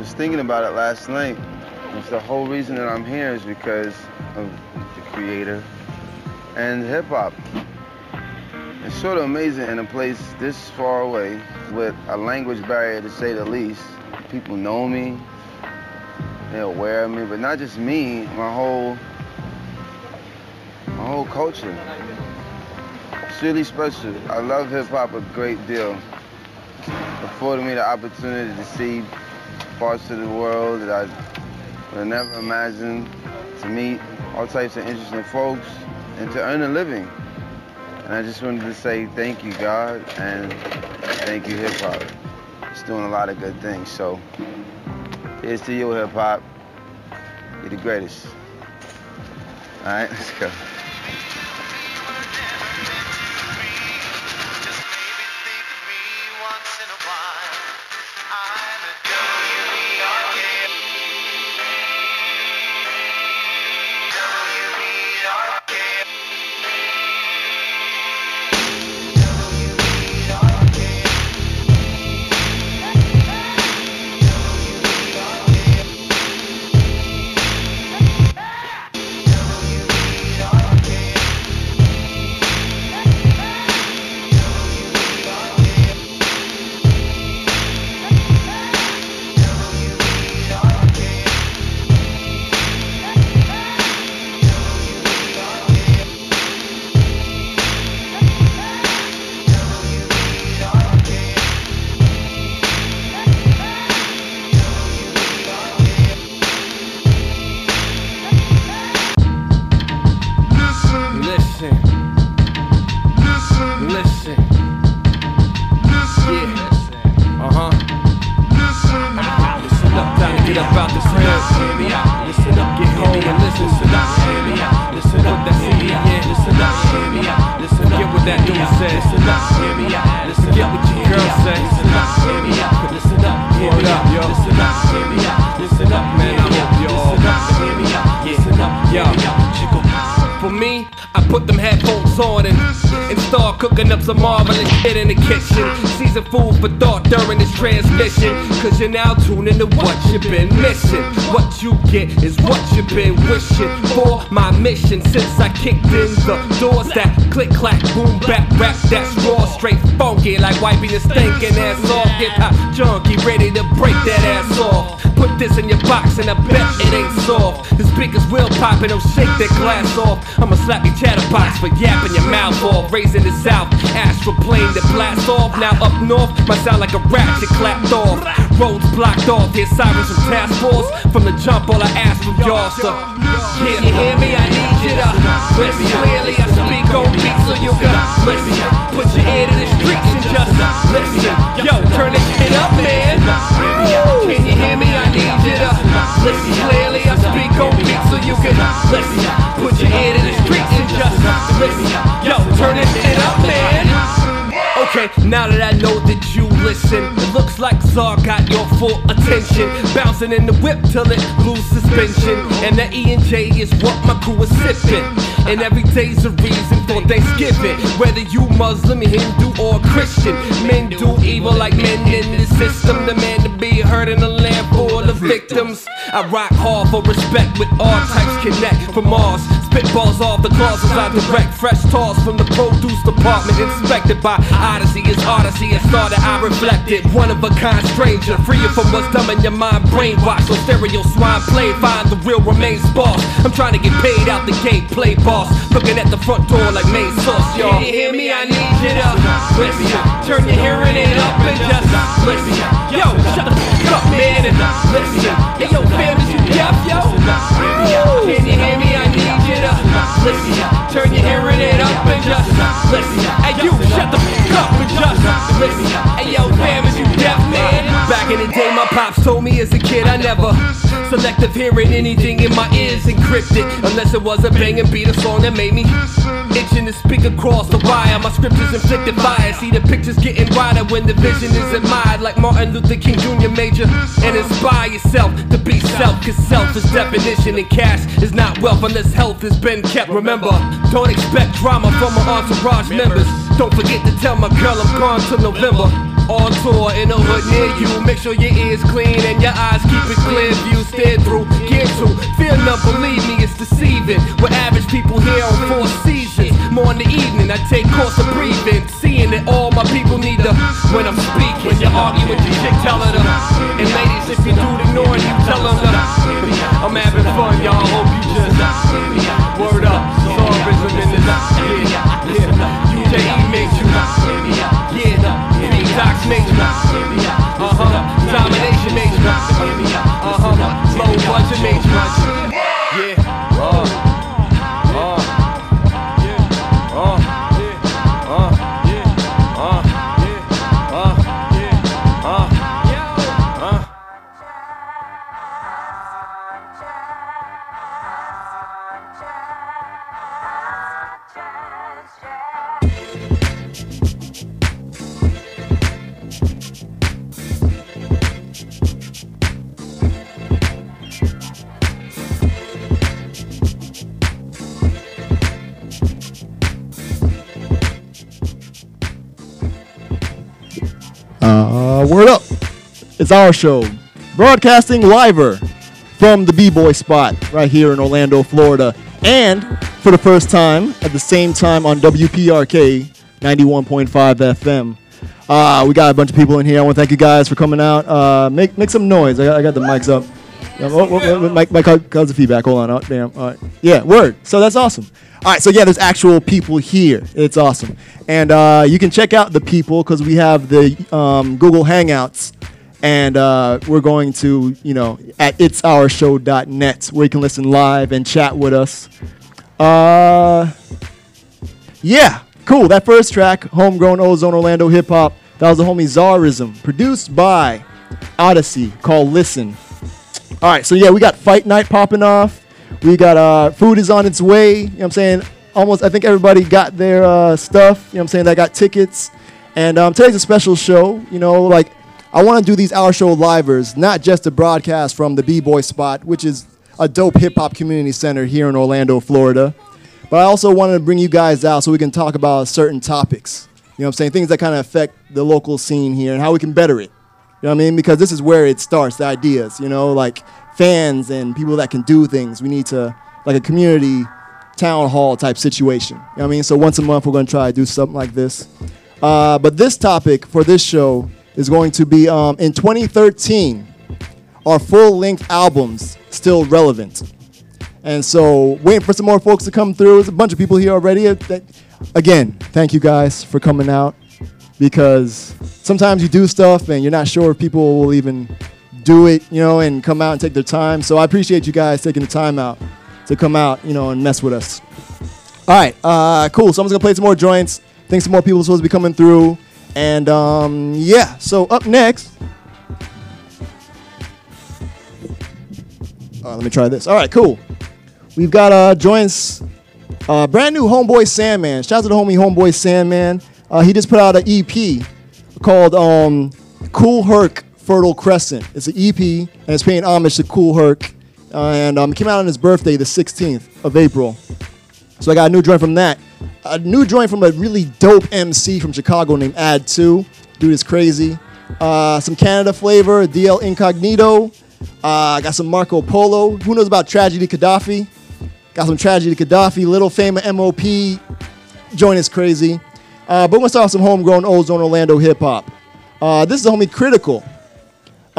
was thinking about it last night. It's the whole reason that I'm here is because of the creator and hip hop. It's sort of amazing in a place this far away with a language barrier to say the least. People know me, they're aware of me, but not just me, my whole my whole culture. It's really special. I love hip hop a great deal. Afforded me the opportunity to see parts of the world that I would never imagined, to meet all types of interesting folks, and to earn a living. And I just wanted to say thank you, God, and thank you, hip hop. It's doing a lot of good things. So here's to you, hip hop. You're the greatest. All right, let's go. Kicked in the doors that click clack boom back rap that's raw straight funky like wiping your stinking ass off. Hip hop junkie ready to break that ass off. Put this in your box and I bet it ain't soft. The speakers will pop and it'll shake that glass off. I'ma slap your chatterbox for yapping your mouth off. Raising the south, astral plane that blast off. Now up north, might sound like a ratchet clapped off. Roads blocked off, hear sirens from task force. From the jump, all I ask from y'all, so. Can you hear me? I need you to listen clearly. I speak on beat so you can listen. Put your ear to the streets and just listen. Yo, turn this shit up, man. Can you hear me? I need you to listen clearly. I speak on beat so you can listen. Put your ear to the streets and just listen. Yo, turn this shit up, man. Okay, now that I know that you listen, it looks like Czar got your full attention. Bouncing in the whip till it lose suspension. And the E and J is what my crew is sipping. And every day's a reason for Thanksgiving. Whether you Muslim, Hindu, or Christian, men do evil like men in the system. The man to be heard in a land full of victims. I rock hard for respect with all types connect from Mars. Spitballs off the clauses I direct. Fresh toss from the produce department, inspected by Oddisee. It's Oddisee. It started, I reflected. One of a kind stranger, free from what's dumb in your mind. Brainwash, so stereo swine play. Find the real remains boss. I'm trying to get paid out the gate, play boss. Looking at the front door like main sauce, y'all. Can you hear me? I need you to listen. Turn your hearing it up and just listen. Yo, shut the fuck up, man, and listen. Hey, yo, fam, is you deaf, yo? Can you hear me? Listen. Turn your hearing aid up and just listen. Hey, you, shut the fuck up and just listen. Hey, yo, fam, is you deaf, man? Back in the day, my pops told me as a kid I never selective hearing anything in my ears encrypted unless it was a banging beat, a song that made me itching to speak across the wire. My scriptures inflicted fire. See the pictures getting wider when the vision is admired, like Martin Luther King Jr. Major. And inspire yourself to be self, cause self is definition and cash is not wealth unless health has been kept. Remember, don't expect drama from my entourage members. Don't forget to tell my girl I'm gone till November. On tour in a hood near you. Make sure your ears clean and your eyes keep it clear. View steer through, gear to. Fear not, believe me, it's deceiving. We're average people here on four seasons. More in the evening, I take course of breathing. Seeing that all my people need to. When I'm speaking, when you argue with your chick, tell her to. And ladies, if you do ignoring you, tell them to. I'm having fun, y'all. Hope you just. Word up, TzariZM in this. Yeah, yeah. UJE makes you. Yeah, You. Uh huh. Domination. Uh huh. Low budget Uh, word up. It's our show. Broadcasting liver from the B-Boy spot right here in Orlando, Florida. And for the first time, at the same time on WPRK 91.5 FM. Uh, we got a bunch of people in here. I want to thank you guys for coming out. Uh, make make some noise. I got, I got the mics up. Yeah, oh, oh, oh, Mike, Mike, cause the feedback. Hold on. Oh, damn. All right. Yeah, word. So that's awesome. All right. So yeah, there's actual people here. It's awesome. And uh, you can check out the people because we have the um, Google Hangouts. And uh, we're going to, you know, at itsourshow.net where you can listen live and chat with us. Uh, yeah, cool. That first track, Homegrown Ozone Orlando Hip Hop, that was the homie TzariZM, produced by Oddisee, called Listen. All right, so yeah, we got Fight Night popping off. We got uh, food is on its way. You know what I'm saying? Almost, I think everybody got their uh, stuff. You know what I'm saying? That got tickets. And um, today's a special show. You know, like I want to do these Our Show livers, not just a broadcast from the B-Boy spot, which is a dope hip hop community center here in Orlando, Florida. But I also wanted to bring you guys out so we can talk about certain topics. You know what I'm saying? Things that kind of affect the local scene here and how we can better it. You know what I mean? Because this is where it starts, the ideas, you know, like fans and people that can do things. We need to, like a community town hall type situation. You know what I mean? So once a month, we're going to try to do something like this. Uh, but this topic for this show is going to be um, in 2013, are full length albums still relevant? And so, waiting for some more folks to come through. There's a bunch of people here already. Again, thank you guys for coming out because sometimes you do stuff and you're not sure if people will even do it, you know, and come out and take their time. So I appreciate you guys taking the time out to come out, you know, and mess with us. All right, uh, cool. So I'm just gonna play some more joints. Think some more people are supposed to be coming through, and um, yeah. So up next, uh, let me try this. All right, cool. We've got uh, joints. Uh, brand new Homeboy Sandman. Shout out to the homie Homeboy Sandman. Uh, he just put out an EP called um, Kool Herc Fertile Crescent. It's an EP and it's paying homage to Kool Herc. Uh, and um, it came out on his birthday, the 16th of April. So I got a new joint from that. A new joint from a really dope MC from Chicago named Add-2. Dude is crazy. Uh, some Canada flavor, DL Incognito. Uh, I got some Marco Polo. Who knows about Tragedy Khadafi? Got some Tragedy Khadafi. Little Fame MOP. Joint is crazy. Uh, but we're gonna start with some homegrown Ozone Orlando hip hop. Uh, this is the homie Critical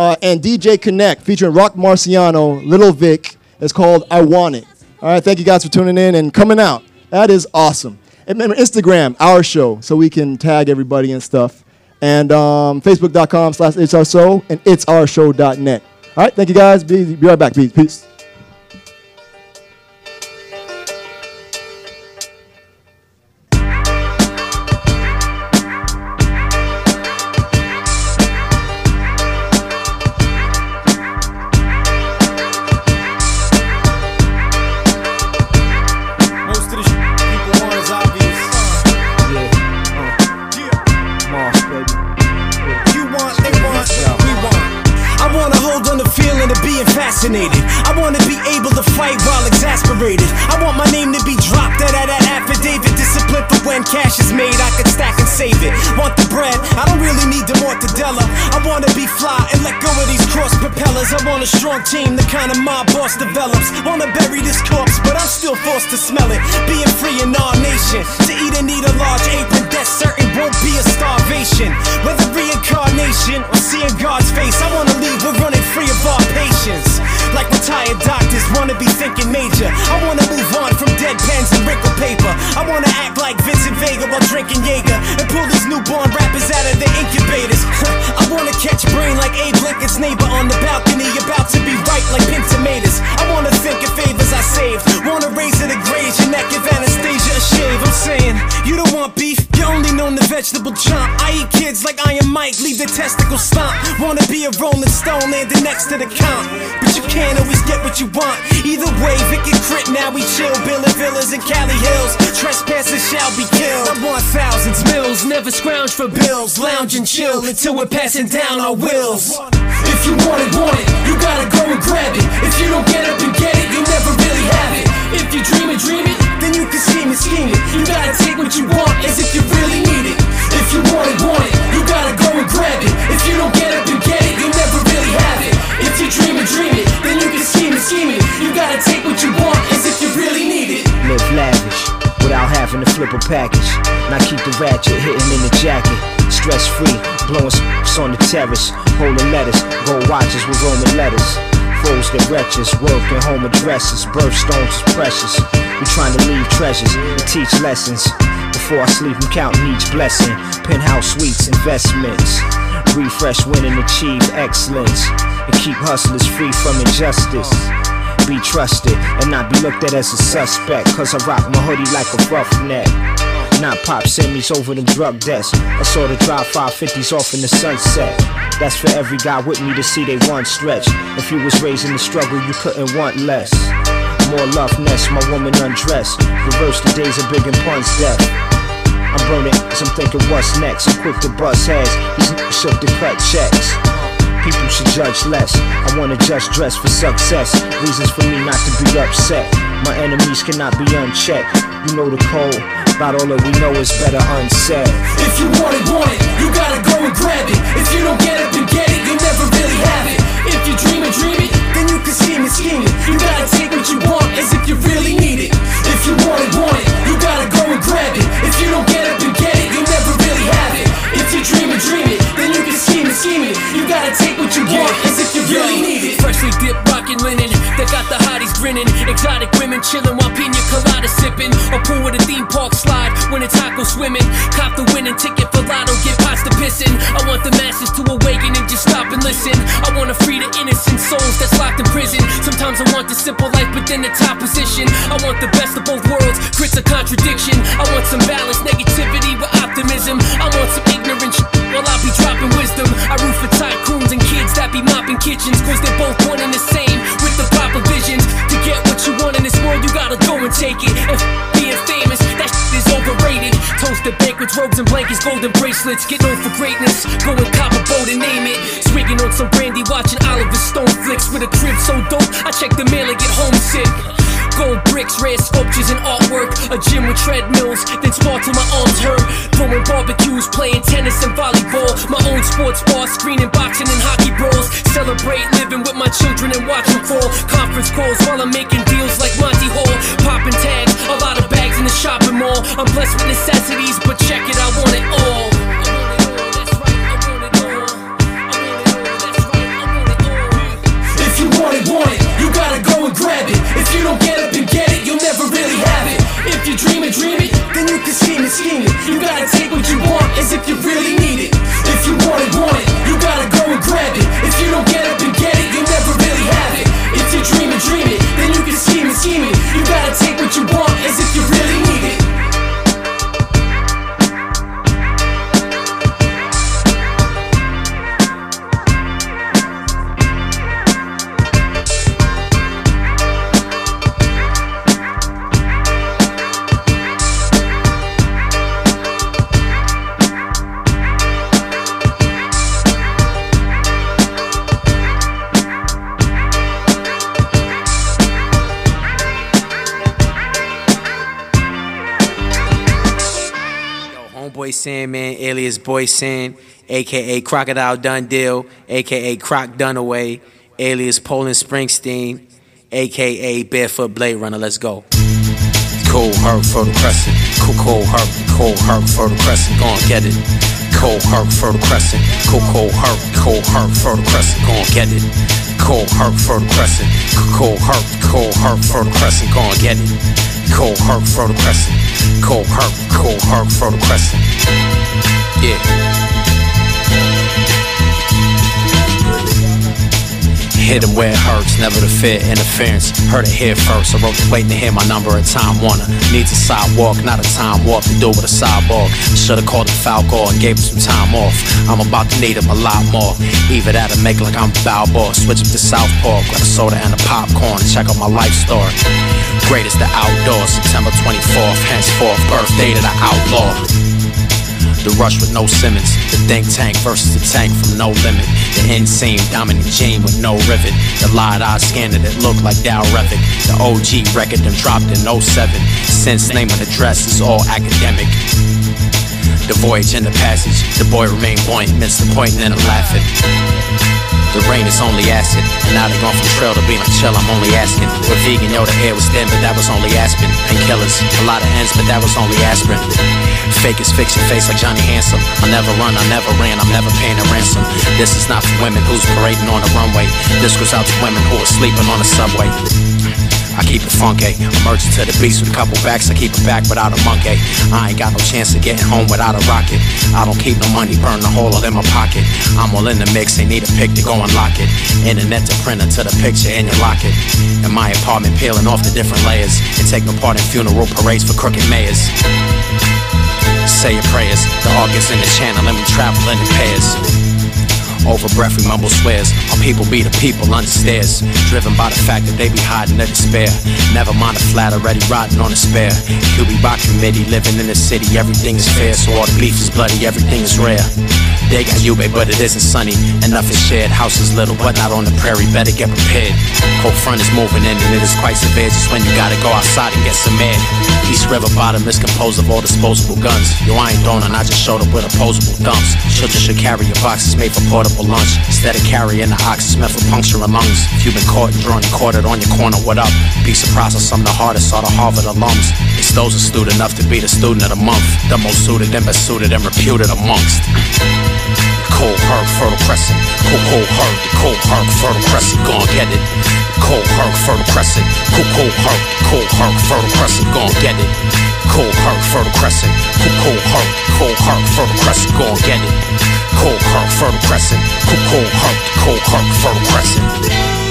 uh, and DJ Connect featuring Roc Marciano, Little Vic. It's called I Want It. All right, thank you guys for tuning in and coming out. That is awesome. And remember, Instagram, our show, so we can tag everybody and stuff. And um, Facebook.com slash it's our show and it's our show.net. All right, thank you guys. Be, be right back. Peace. Peace. Catch brain like Abe Lincoln's neighbor on the balcony, about to be right like pin tomatoes. Vegetable chomp. I eat kids like Iron Mike, leave the testicle stomp. Wanna be a rolling stone landing next to the comp. But you can't always get what you want. Either way, Vic and Crit, now we chill. Building villas in Cali Hills. Trespassers shall be killed. I want thousands, mills, never scrounge for bills. Lounge and chill until we're passing down our wills. If you want it, want it, you gotta go and grab it. If you don't get up and get it, you'll never really have it. If you dream it, dream it, then you can scheme it, scheme it. You gotta take what you want as if you really need it. If you want it, want it, you gotta go and grab it. If you don't get up and get it, you'll never really have it. If you dream it, dream it, then you can scheme it, scheme it. You gotta take what you want as if you really need it. live lavish without having to flip a package. Now keep the ratchet hitting in the jacket. Stress free, blowing s on the terrace. Holding letters, gold watches with Roman letters. Foes that wretches, work and home addresses. Birthstones is precious. We trying to leave treasures and teach lessons. Before I sleep, I'm counting each blessing. Penthouse suites, investments. Refresh, win, and achieve excellence. And keep hustlers free from injustice be trusted and not be looked at as a suspect. Cause I rock my hoodie like a roughneck. Not pop semis over them drug debts. I saw the drive 550s off in the sunset. That's for every guy with me to see they one stretch. If you was raised in the struggle, you couldn't want less. More love nest, my woman undressed. Reverse the days of big and pun's death. I'm burning, cause I'm thinking what's next. I'm quick to bust heads. These niggas shook to cut checks. People should judge less. I wanna just dress for success. Reasons for me not to be upset. My enemies cannot be unchecked. You know the code. About all that we know is better unsaid. If you want it, want it, you gotta go and grab it. If you don't get up and get it, you'll never really have it. If you dream it, dream it, then you can scheme it, scheme it. You gotta take what you want as if you really need it. If you want it, want it, you gotta go and grab it. If you don't get up and get it, you'll never really have it. If you dream it, dream it, then you can scheme it, scheme it. You gotta take what you want as if you really need it. Freshly dipped rockin' linen that got the hotties grinning. Exotic women chillin' while pina colada sippin'. A pool with a theme park slide when it's taco swimming. Cop the winning ticket for lotto, get pasta pissin'. I want the masses to awaken and just stop and listen. I wanna free the innocent souls that's locked in prison. Sometimes I want the simple life, but then the top position. I want the best of both worlds. Crit's a contradiction. I want some balance, negativity with optimism. I want some ignorant while I be dropping wisdom. I root for tycoons and kids that be mopping kitchens, cause they're both one and the same with the proper visions. To get what you want in this world, you gotta go and take it. And f- being famous, that shit is overrated. Toasted banquets, robes and blankets, golden bracelets. Get known for greatness. Go and cop a boat and name it. Swigging on some brandy, watching Oliver Stone flicks with a crib so dope. I check the mail and get homesick. Gold bricks, rare sculptures and artwork. A gym with treadmills, then spar till my arms hurt. Throwing barbecues, playing tennis and volleyball. My own sports bar, screening boxing and hockey brawls. Celebrate living with my children and watch them fall. Conference calls while I'm making deals like Monty Hall. Popping tags, a lot of bags in the shopping mall. I'm blessed with necessities, but check it, I want it all. Boy Sand, aka Crocodile Dun Dundee, aka Croc Dunaway, alias Poland Springsteen, aka Barefoot Blade Runner. Let's go. Kool Herc for the crescent. Cool, Kool Herc, Kool Herc for the crescent. Go and get it. Kool Herc for the crescent. Cool, Kool Herc, Kool Herc for the crescent. Go and get it. Kool Herc for the crescent. Kool Herc, Kool Herc for the crescent. Go and get it. Herc for the crescent. Cold Kool Herc for the crescent. Yeah. Hit him where it hurts, never to fear interference. Heard it here first. I wrote the waiting to hear my number at time warner. Needs a sidewalk, not a time warp to do with a cyborg. Should've called him Falkor and gave him some time off. I'm about to need him a lot more. Either that or make like I'm Balboa. Switch up to Southpaw, grab a soda and a popcorn check out my life story. Greatest the outdoors, September 24th, henceforth, birthday to the outlaw. The rush with no Simmons. The think tank versus the tank from no limit. The insane dominant Gene with no rivet. The light eye scanner that looked like Dow Revic. The OG record them dropped in 07. Since name and address is all academic. The voyage and the passage. The boy remained buoyant, missed the point and then laughing. The rain is only acid, and now they gone from trail to being like chill. I'm only asking. With vegan, yo, the air was thin, but that was only aspirin. Painkillers, a lot of ends, but that was only aspirin. Fake is fix face like Johnny Handsome. I'll never run, I never ran, I'm never paying a ransom. This is not for women who's parading on the runway. This goes out to women who are sleeping on the subway. I keep it funky. Emerging to the beast with a couple backs. I keep it back without a monkey. I ain't got no chance of getting home without a rocket. I don't keep no money, burn the hole in my pocket. I'm all in the mix, they need a pick to go unlock it. Internet to printer to the picture and you lock it. In my apartment, peeling off the different layers. And take no part in funeral parades for crooked mayors. Say your prayers. The is in the channel let me travel in the pairs. Over breath, we mumble swears. Our people be the people under stairs. Driven by the fact that they be hiding their despair. Never mind the flat already riding on a spare. QB by committee, living in the city, everything is fair. So all the beef is bloody, everything is rare. They got you, but it isn't sunny. Enough is shared. House is little, but not on the prairie. Better get prepared. Cold front is moving in, and it is quite severe. Just when you gotta go outside and get some air. East River bottom is composed of all disposable guns. Yo, I ain't throwing, I just showed up with opposable thumbs. Just should carry your boxes made for portable lunch. Instead of carrying the ox, meant for puncturing lungs. If you've been caught and drawn and quartered on your corner, what up? Be surprised process, some of the hardest are the Harvard alums. It's those astute enough to be the student of the month. The most suited and best suited and reputed amongst. Cold Herc, Fertile Crescent. Cool, cold Herc, the Cold Herc, Fertile Crescent. Gon' get it. Cold Herc, Fertile Crescent. Cool, cold Herc, Cold Herc, Fertile Crescent. Gon' get it. Cold Herc, Fertile Crescent. Cold Herc, Cold Herc, Fertile Crescent. Gon' get it. Cold Herc, Fertile Crescent. Cold Herc, Cold Herc, Fertile Crescent.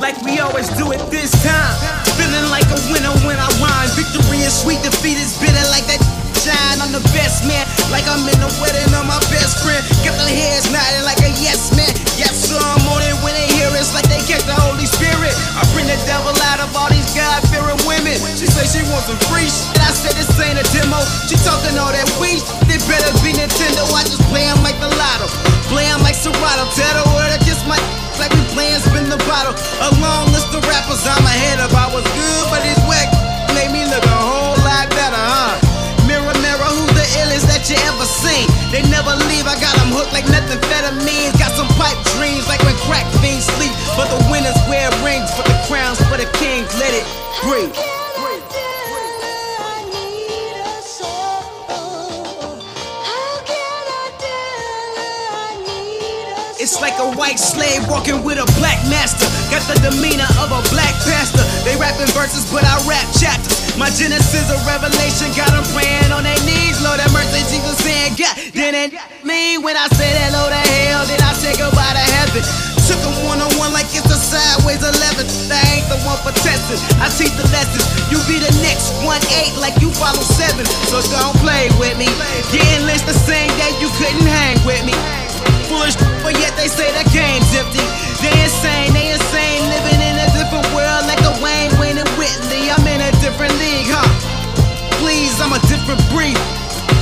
like we always do it this time. Feeling like a winner when I rhyme. Victory is sweet, defeat is bitter like that shine. I'm the best man, like I'm in the wedding of my best friend. Got the heads nodding like a yes man. Yes, sir, I'm on it when they hear it. It's like they catch the Holy Spirit. I bring the devil out of all these God fearing women. She say she wants some free shit. I said this ain't a demo. She talking all that weed. They better be Nintendo. I just play 'em like the lotto. Play 'em like Serato. Tell the word I kiss my like we playing spin the bottle. A long list of rappers I'm ahead of. I was good, but these whack made me look a whole lot better, huh? Mirror, mirror, who's the illest that you ever seen? They never leave, I got them hooked like nothing means. Got some pipe dreams like when crack fiends sleep. But the winners wear rings, but the crowns for the kings. Let it breathe. Like a white slave walking with a black master. Got the demeanor of a black pastor. They rapping verses, but I rap chapters. My Genesis of Revelation got them praying on their knees. Lord have mercy, Jesus saying, God, it me when I say that low to hell, then I say goodbye to heaven. Took them one on one like it's a sideways 11. I ain't the one for testing. I teach the lessons. You be the next one eight like you follow seven. So don't play with me. Getting lynched the same day you couldn't hang with me but yet they say the game's empty. They insane, they insane, living in a different world like a Wayne, Wayne and Whitley. I'm in a different league, huh? Please, I'm a different breed.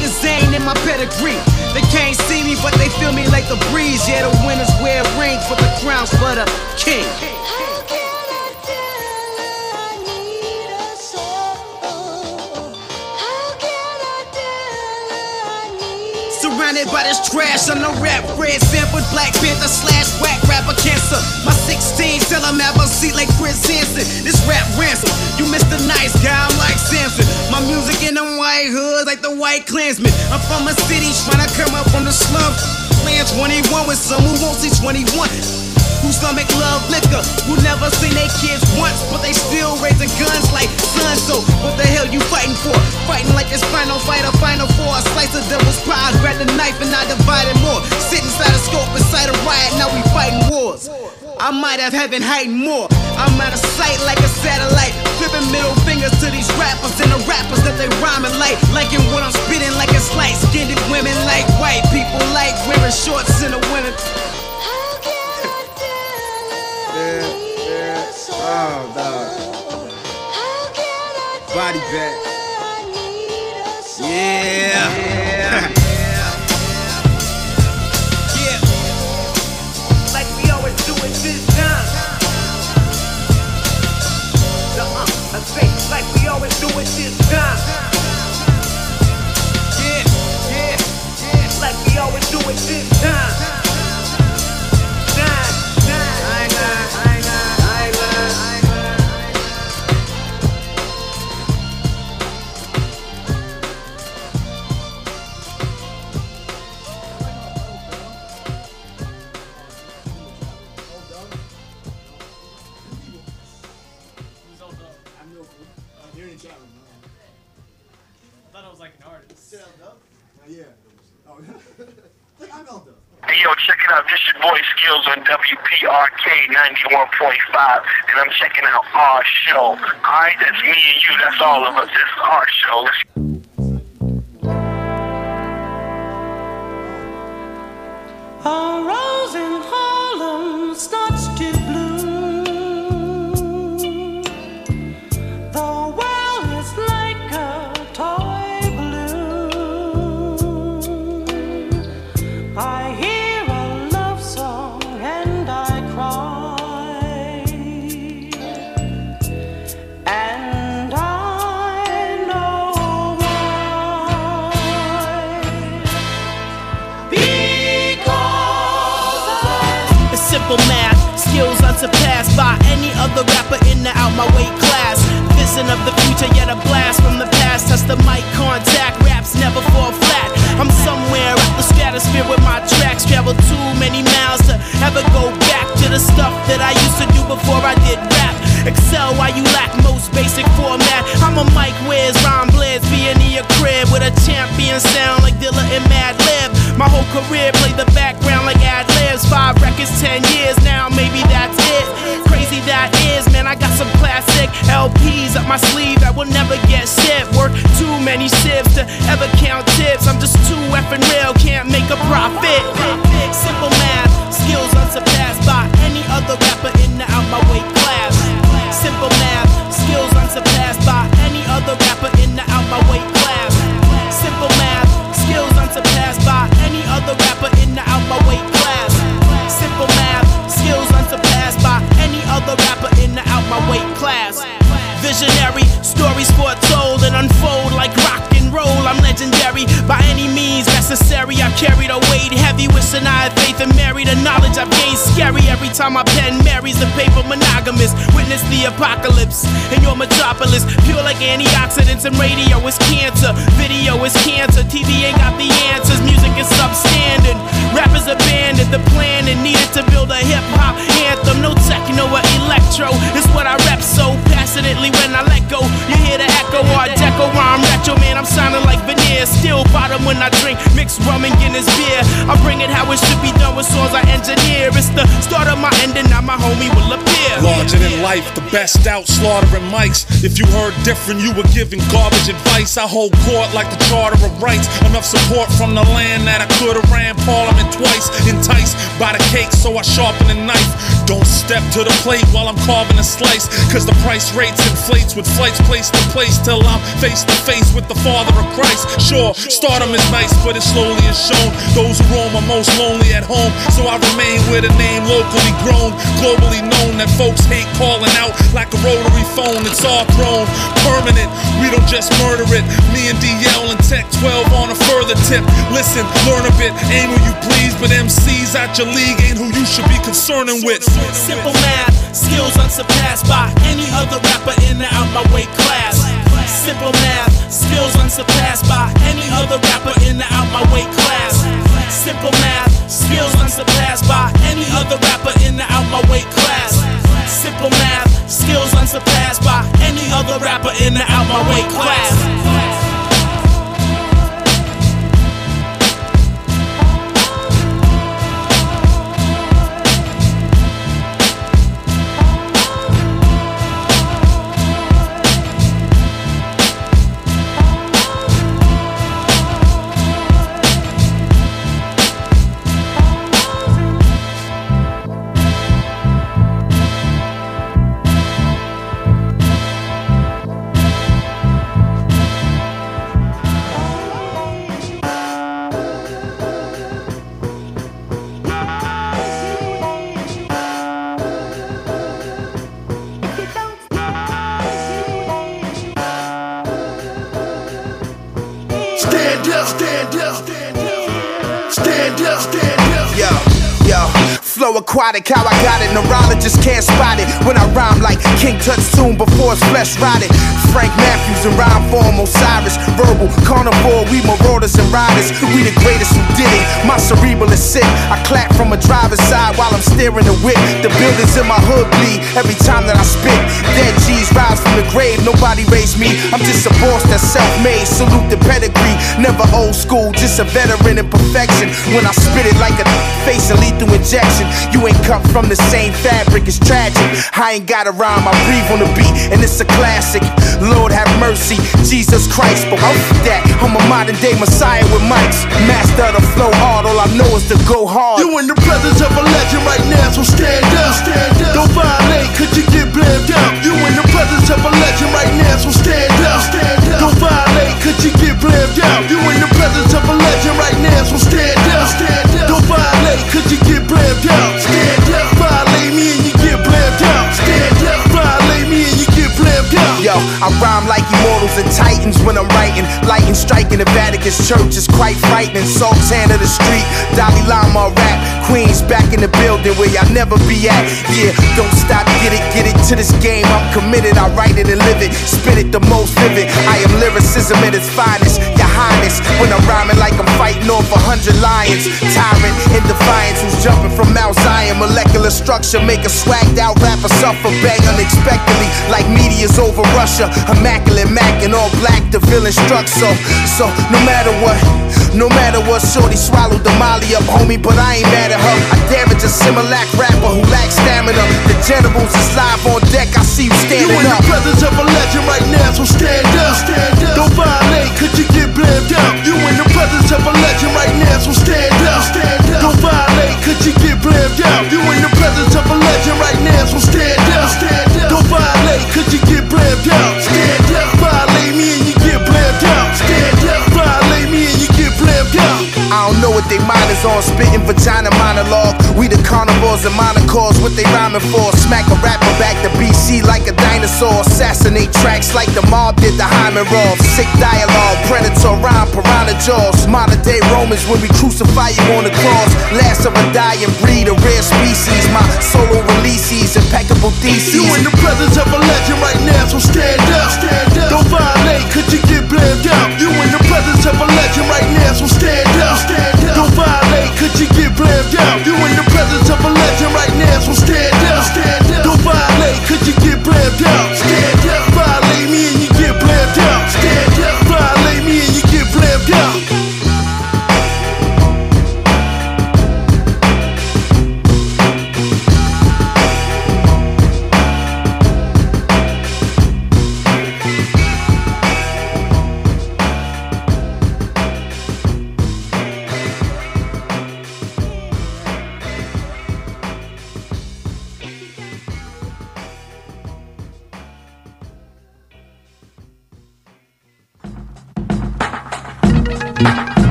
It's Zane in my pedigree. They can't see me, but they feel me like the breeze. Yeah, the winners wear rings, but the crown's for the king. Surrounded by this trash on the rap red Sanford Black Panther slash whack rapper cancer. My 16 tell him have a seat like Chris Hansen. This rap ransom. You missed the nice guy, I'm like Samson. My music in them white hoods like the white Klansman. I'm from a city trying to come up from the slum. Playing 21 with some who won't see 21 who stomach love liquor, who never seen their kids once, but they still raising guns like sons. So what the hell you fighting for? Fighting like it's final fight or final four. A slice of devil's pie, grab the knife and I divide it more. Sit inside a scope, inside a riot, now we fighting wars. I might have heaven hiding more. I'm out of sight like a satellite. Flipping middle fingers to these rappers and the rappers that they rhyming like. Liking what I'm spitting like it's light skinned women like white people like wearing shorts Oh, dog. Body bag. Yeah. Yeah. yeah. Uh, yeah. Like we always do it this time. Yeah, yeah, yeah. Like we always do it this. Time, on WPRK 91.5, and I'm checking out our show. Alright, that's me and you. That's all of us. This is our show. Let's A the out my way class. Vision of the future, yet a blast from the past. Touch the mic contact, raps never fall flat. I'm somewhere at the stratosphere with my tracks. Travel too many miles to ever go back to the stuff that I used to do before I did rap. Excel while you lack most basic format. I'm a mic whiz, rhyme blitz, being in your crib with a champion sound like Dilla and Madlib. My whole career played the background like ad libs. Five records, ten years now, maybe that's it. Crazy that is, man. I got some classic LPs up my sleeve that will never get shipped. Work too many shifts to ever count tips. I'm just too effing real, can't make a profit. Simple math, skills unsurpassed by any other rapper in the out my way class. Simple math, skills unsurpassed by any other rapper in the out my way class. Simple math, skills unsurpassed by any other rapper in the out my way class. Simple math, skills unsurpassed by any other rapper in the out my way class. Visionary, stories foretold and unfold I'm legendary by any means necessary. I've carried a weight heavy, wishing I faith and married. The knowledge I've gained scary every time I pen marries the paper monogamous. Witness the apocalypse in your metropolis. Pure like antioxidants and radio is cancer. Video is cancer. TV ain't got the answers. Music is substandard. Rappers abandoned the plan and needed to build a hip hop anthem. No techno or electro. It's what I rap so passionately when I let go. You hear the echo art deco rhyme retro. Man, I'm sounding like veneer. Still bottom when I drink mixed rum and Guinness beer. I bring it how it should be done with songs I engineer. It's the start of my ending. Now my homie will appear. Larger than life, the best out slaughtering mics. If you heard different, you were giving garbage advice. I hold court like the Charter of Rights. Enough support from the land that I could have ran Parliament twice. enticed by the cake, so I sharpen the knife. Don't step to the plate while I'm carving a slice, cause the price rates inflates with flights place to place till I'm face to face with the Father of Christ. Sure, stardom is nice, but it slowly is shown. Those who roam are most lonely at home, so I remain with a name locally grown, globally known that folks hate calling out like a rotary phone. It's our throne, permanent. We don't just murder it. Me and DL and Tech 12 on a further tip. Listen, learn a bit, aim where you please, but MCs out your league ain't who you should be concerning with. Simple math, skills unsurpassed by any other rapper in the out my way class. Simple math, skills unsurpassed by any other rapper in the out my way class. Simple math, skills unsurpassed by any other rapper in the out my way class. Simple math, skills unsurpassed by any other rapper in the out my way class. Aquatic, how I got it. Neurologist can't spot it when I rhyme like King Tut soon before his flesh rotted. Frank Matthews in rhyme form, Osiris, verbal, carnivore, we marauders and riders. We the greatest who did it. My cerebral is sick. I clap from a driver's side while I'm steering the whip. The buildings in my hood bleed every time that I spit. Dead G's rise from the grave, nobody raised me. I'm just a boss that's self-made. Salute the pedigree, never old school, just a veteran in perfection. When I spit it like a face and lethal injection, you ain't cut from the same fabric. It's tragic. I ain't got a rhyme, I breathe on the beat, and it's a classic. Lord have mercy, Jesus Christ. But off that, I'm a modern day messiah with mics. Master of the flow hard, all I know is to go hard. You in the presence of a legend right now, so stand up. Stand up. Don't violate, could you get blamed out? You in the presence of a legend right now, so stand up. Stand up. Don't violate, could you get blamed out? You in the presence of a legend right now, so stand up. Stand up. Don't violate, could you get blamed out? I rhyme like immortals and titans when I'm writing. Lighting, striking the Vatican's church is quite frightening. Sultan of the street, Dalai Lama rap. Queens back in the building where y'all never be at. Yeah, don't stop, get it, get it to this game. I'm committed, I write it and live it. Spit it the most vivid. I am lyricism at its finest. Your highness, when I'm rhyming like I'm fighting off a hundred lions. Tyrant in defiance who's jumping from Mount Zion. Molecular structure make a swagged out rapper suffer bang unexpectedly like meteors over Russia. Immaculate Mac and all black, the villain struck. So, so no matter what, no matter what, Shorty swallowed the molly up, homie, but I ain't mad at her. I damage a Similac rapper who lacks stamina. The generals is live on deck, I see you You standing in the presence of a legend right now, so stand up. Stand up. Don't violate, could you get blamed out? You in the presence of a legend right now, so stand up. Stand up. Don't violate, could you get blamed out? You in the presence of a legend right now, so stand up. Stand up. Don't violate, could you get blamed out? Stand up. What they mind is on, spitting vagina monologue. We the carnivores and monocores, what they rhyming for. Smack a rapper back to BC like a dinosaur. Assassinate tracks like the mob did the Hyman Roth. Sick dialogue, predator rhyme, piranha jaws. Modern day Romans when we crucify you on the cross. Last of a dying breed, a rare species. My solo releases, impeccable theses. You in the presence of a legend right now, so stand up. Stand up. Don't violate, could you get blamed out? You in the presence of a legend right now, so stand up. Stand up. Don't violate, could you get blamed out? You in the presence of a legend right now, so stand up. Stand up. Don't violate, could you get blamed out? Stand up. Violate me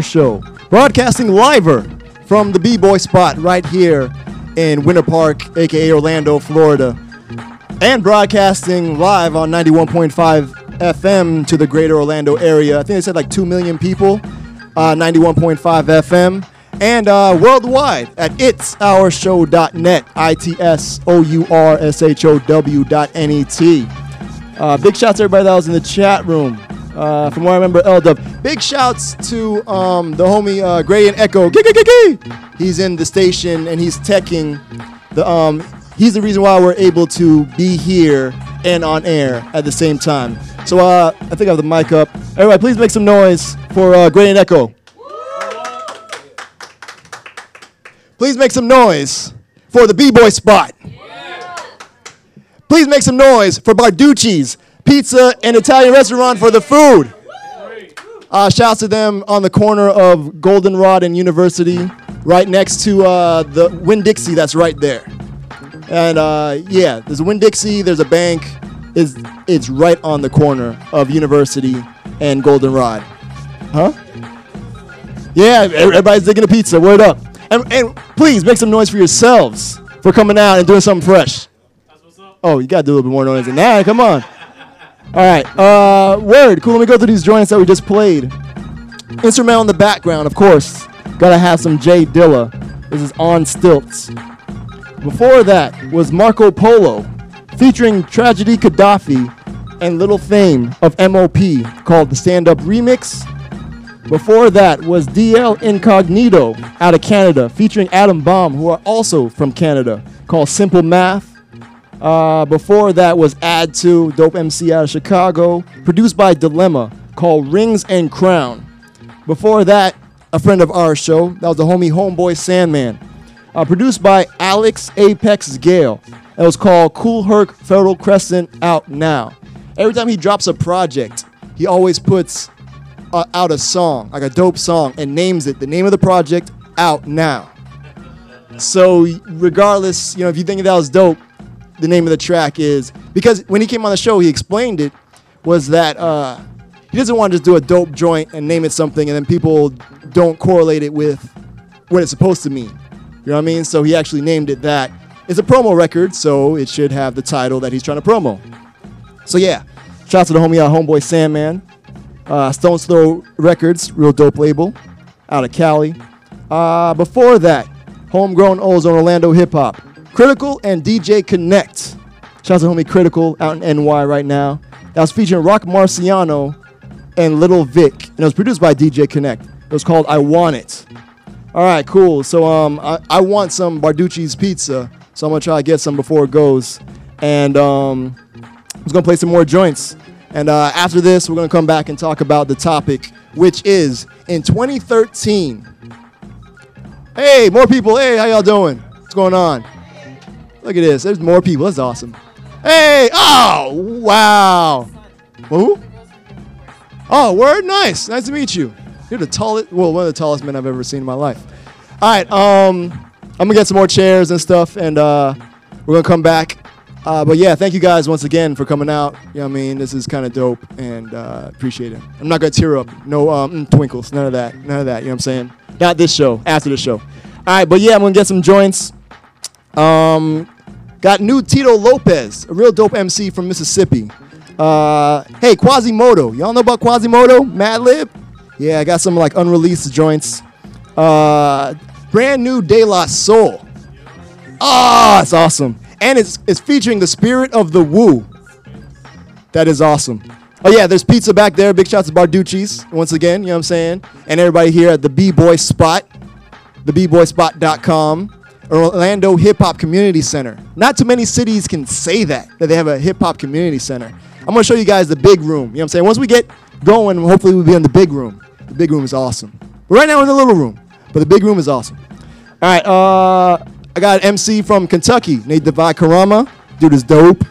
Our show, broadcasting live from the B Boy spot right here in Winter Park, aka Orlando, Florida, and broadcasting live on 91.5 FM to the greater Orlando area. I think they said like 2 million people, uh, 91.5 FM, and uh, worldwide at itsourshow.net, I T S O U R S H O W dot N E T. Uh, big shouts to everybody that was in the chat room. Uh, from what I remember, L Dub. Big shouts to um, the homie uh, Gradient Echo. He's in the station and he's teching. The um, he's the reason why we're able to be here and on air at the same time. So uh, I think I have the mic up. Everybody, please make some noise for uh, Gradient Echo. Please make some noise for the B-boy spot. Please make some noise for Barducci's Pizza and Italian Restaurant for the food. Uh, shouts to them on the corner of Goldenrod and University, right next to uh, the Winn Dixie that's right there. And uh, yeah, there's a Winn Dixie, there's a bank. It's, it's right on the corner of University and Goldenrod. Huh? Yeah, everybody's digging a pizza. Word up. And, and please make some noise for yourselves for coming out and doing something fresh. Oh, you gotta do a little bit more noise than that. Come on. All right. Uh, word. Cool. Let me go through these joints that we just played. Instrumental in the background, of course. Gotta have some J Dilla. This is on stilts. Before that was Marco Polo, featuring Tragedy Khadafi and Little Fame of MOP, called the Stand Up Remix. Before that was DL Incognito out of Canada, featuring Adam Bomb, who are also from Canada, called Simple Math. Uh, before that was Add-2 Dope MC out of Chicago, produced by Dilemma, called Rings and Crown. Before that, a friend of our show, that was the homie Homeboy Sandman, uh, produced by Alex Apex Gale. It was called Kool Herc Fertile Crescent out now. Every time he drops a project, he always puts uh, out a song, like a dope song, and names it the name of the project out now. So regardless, you know, if you think that was dope, the name of the track is because when he came on the show, he explained it was that uh, he doesn't want to just do a dope joint and name it something, and then people don't correlate it with what it's supposed to mean. You know what I mean? So he actually named it that. It's a promo record, so it should have the title that he's trying to promo. So yeah, shout out to the homie out, homeboy Sandman, uh, Stone's Throw Records, real dope label, out of Cali. Uh, before that, homegrown Ozone Orlando hip hop. Critical and DJ Connect. Shout out to homie Critical out in NY right now. That was featuring Roc Marciano and Little Vic. And it was produced by DJ Connect. It was called I Want It. All right, cool. So um, I, I want some Barducci's pizza. So I'm gonna try to get some before it goes. And um, I'm just gonna play some more joints. And uh, after this, we're gonna come back and talk about the topic, which is in 2013. Hey, more people. Hey, how y'all doing? What's going on? Look at this. There's more people. That's awesome. Hey! Oh, wow. Who? Oh, word. Nice. Nice to meet you. You're the tallest. Well, one of the tallest men I've ever seen in my life. All right. Um, I'm gonna get some more chairs and stuff, and uh, we're gonna come back. Uh, but yeah, thank you guys once again for coming out. You know what I mean? This is kind of dope, and uh, appreciate it. I'm not gonna tear up. No um, mm, twinkles. None of that. None of that. You know what I'm saying? Not this show. After the show. All right. But yeah, I'm gonna get some joints. Um, got new Tito Lopez, a real dope MC from Mississippi. Uh, hey, Quasimoto. Y'all know about Quasimoto? Madlib? Yeah, I got some like unreleased joints. Uh, brand new De La Soul. Ah, oh, it's awesome. And it's, it's featuring the spirit of the WU. That is awesome. Oh, yeah, there's pizza back there. Big shout to Barducci's once again, you know what I'm saying? And everybody here at the B-Boy Spot, the thebboyspot.com. Orlando Hip Hop Community Center. Not too many cities can say that, that they have a hip hop community center. I'm gonna show you guys the big room. You know what I'm saying? Once we get going, hopefully we'll be in the big room. The big room is awesome. But right now we're in the little room. But the big room is awesome. All right, uh, I got MC from Kentucky, Nate Devine Carama. Dude is dope.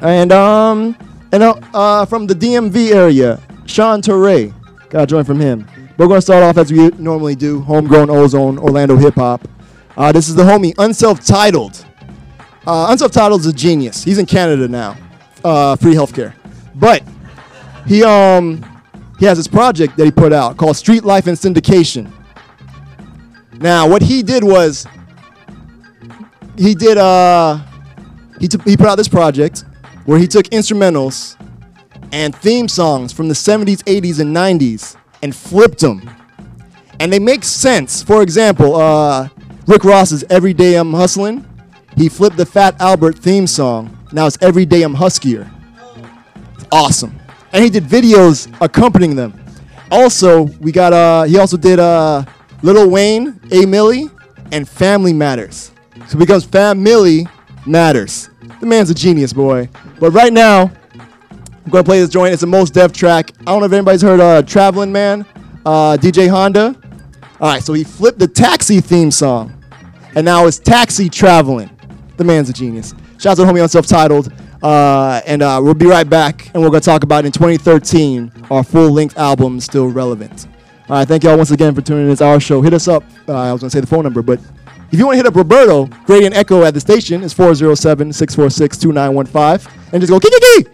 And um, and uh, uh, from the DMV area, Sean-Toure. Got a join from him. We're gonna start off as we normally do, homegrown ozone, Orlando hip hop. Uh, this is the homie unselftitled. Uh, unselftitled is a genius. He's in Canada now, uh, free healthcare. But he um he has this project that he put out called Street Life and Syndication. Now, what he did was he did uh he took he put out this project where he took instrumentals and theme songs from the 70s, 80s, and 90s and flipped them. And they make sense. For example, uh, Rick Ross's Every Day I'm Hustling, he flipped the Fat Albert theme song. Now it's Every Day I'm Huskier. It's awesome. And he did videos accompanying them. Also, we got uh he also did uh Little Wayne, A Milli, and Family Matters. So it becomes Family Matters. The man's a genius, boy. But right now, I'm gonna play this joint. It's the Mos Def track. I don't know if anybody's heard uh Traveling Man, uh DJ Honda. Alright, so he flipped the taxi theme song. And now it's Taxi Traveling. The man's a genius. Shout out to homie unselftitled. Uh, and uh, we'll be right back, and we're gonna talk about in 2013 our full-length album still relevant. All right, thank y'all once again for tuning in. It's our show. Hit us up. Uh, I was gonna say the phone number, but if you want to hit up Roberto, Gradient Echo at the station is 407-646-2915, and just go kiki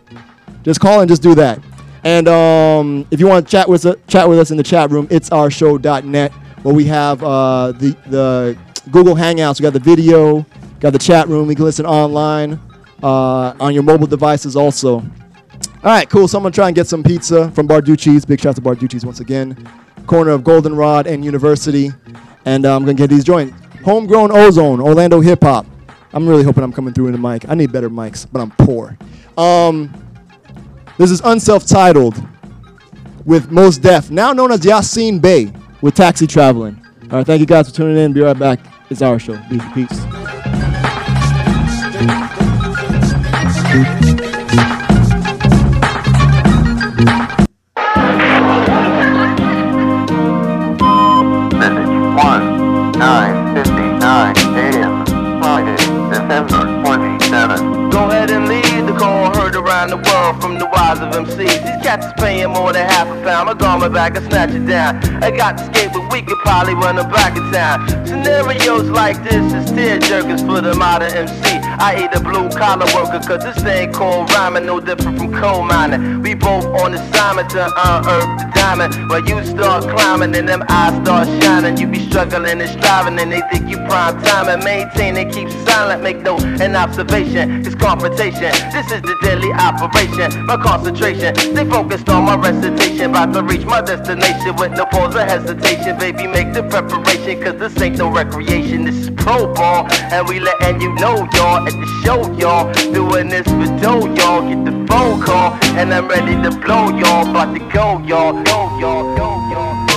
Just call and just do that. And um, if you want to chat with us, chat with us in the chat room, it's our show.net where we have uh, the the Google Hangouts. We got the video, got the chat room. We can listen online uh, on your mobile devices also. All right, cool. So I'm gonna try and get some pizza from Barducci's. Big shout out to Barducci's once again. Corner of Goldenrod and University, and uh, I'm gonna get these joints. Homegrown Ozone, Orlando hip hop. I'm really hoping I'm coming through in the mic. I need better mics, but I'm poor. Um, this is unselftitled with Mos Def, now known as Yasiin Bey, with Taxi Traveling. All right, thank you guys for tuning in. Be right back. It's our show. Peace. Peace. One, nine, fifty-nine AM, Friday, December the of MCs. These cats is paying more than half a pound. My garment back and snatch it down. I got the skate, but we could probably run them back in town. Scenarios like this is tear jerkers for the modern MC. I eat a blue collar worker, cause this ain't called rhyming, no different from coal mining. We both on assignment to unearth the diamond. When you start climbing and them eyes start shining, you be struggling and striving, and they think you prime time and maintain and keep silent. Make no and observation. It's confrontation. This is the daily operation. My concentration. Stay focused on my recitation. About to reach my destination with no pause or hesitation. Baby, make the preparation. Cause this ain't no recreation. This is pro ball. And we letting you know, y'all, at the show, y'all. Doing this for dough, y'all. Get the phone call. And I'm ready to blow, y'all. About to go, y'all. Go, y'all. Go, y'all.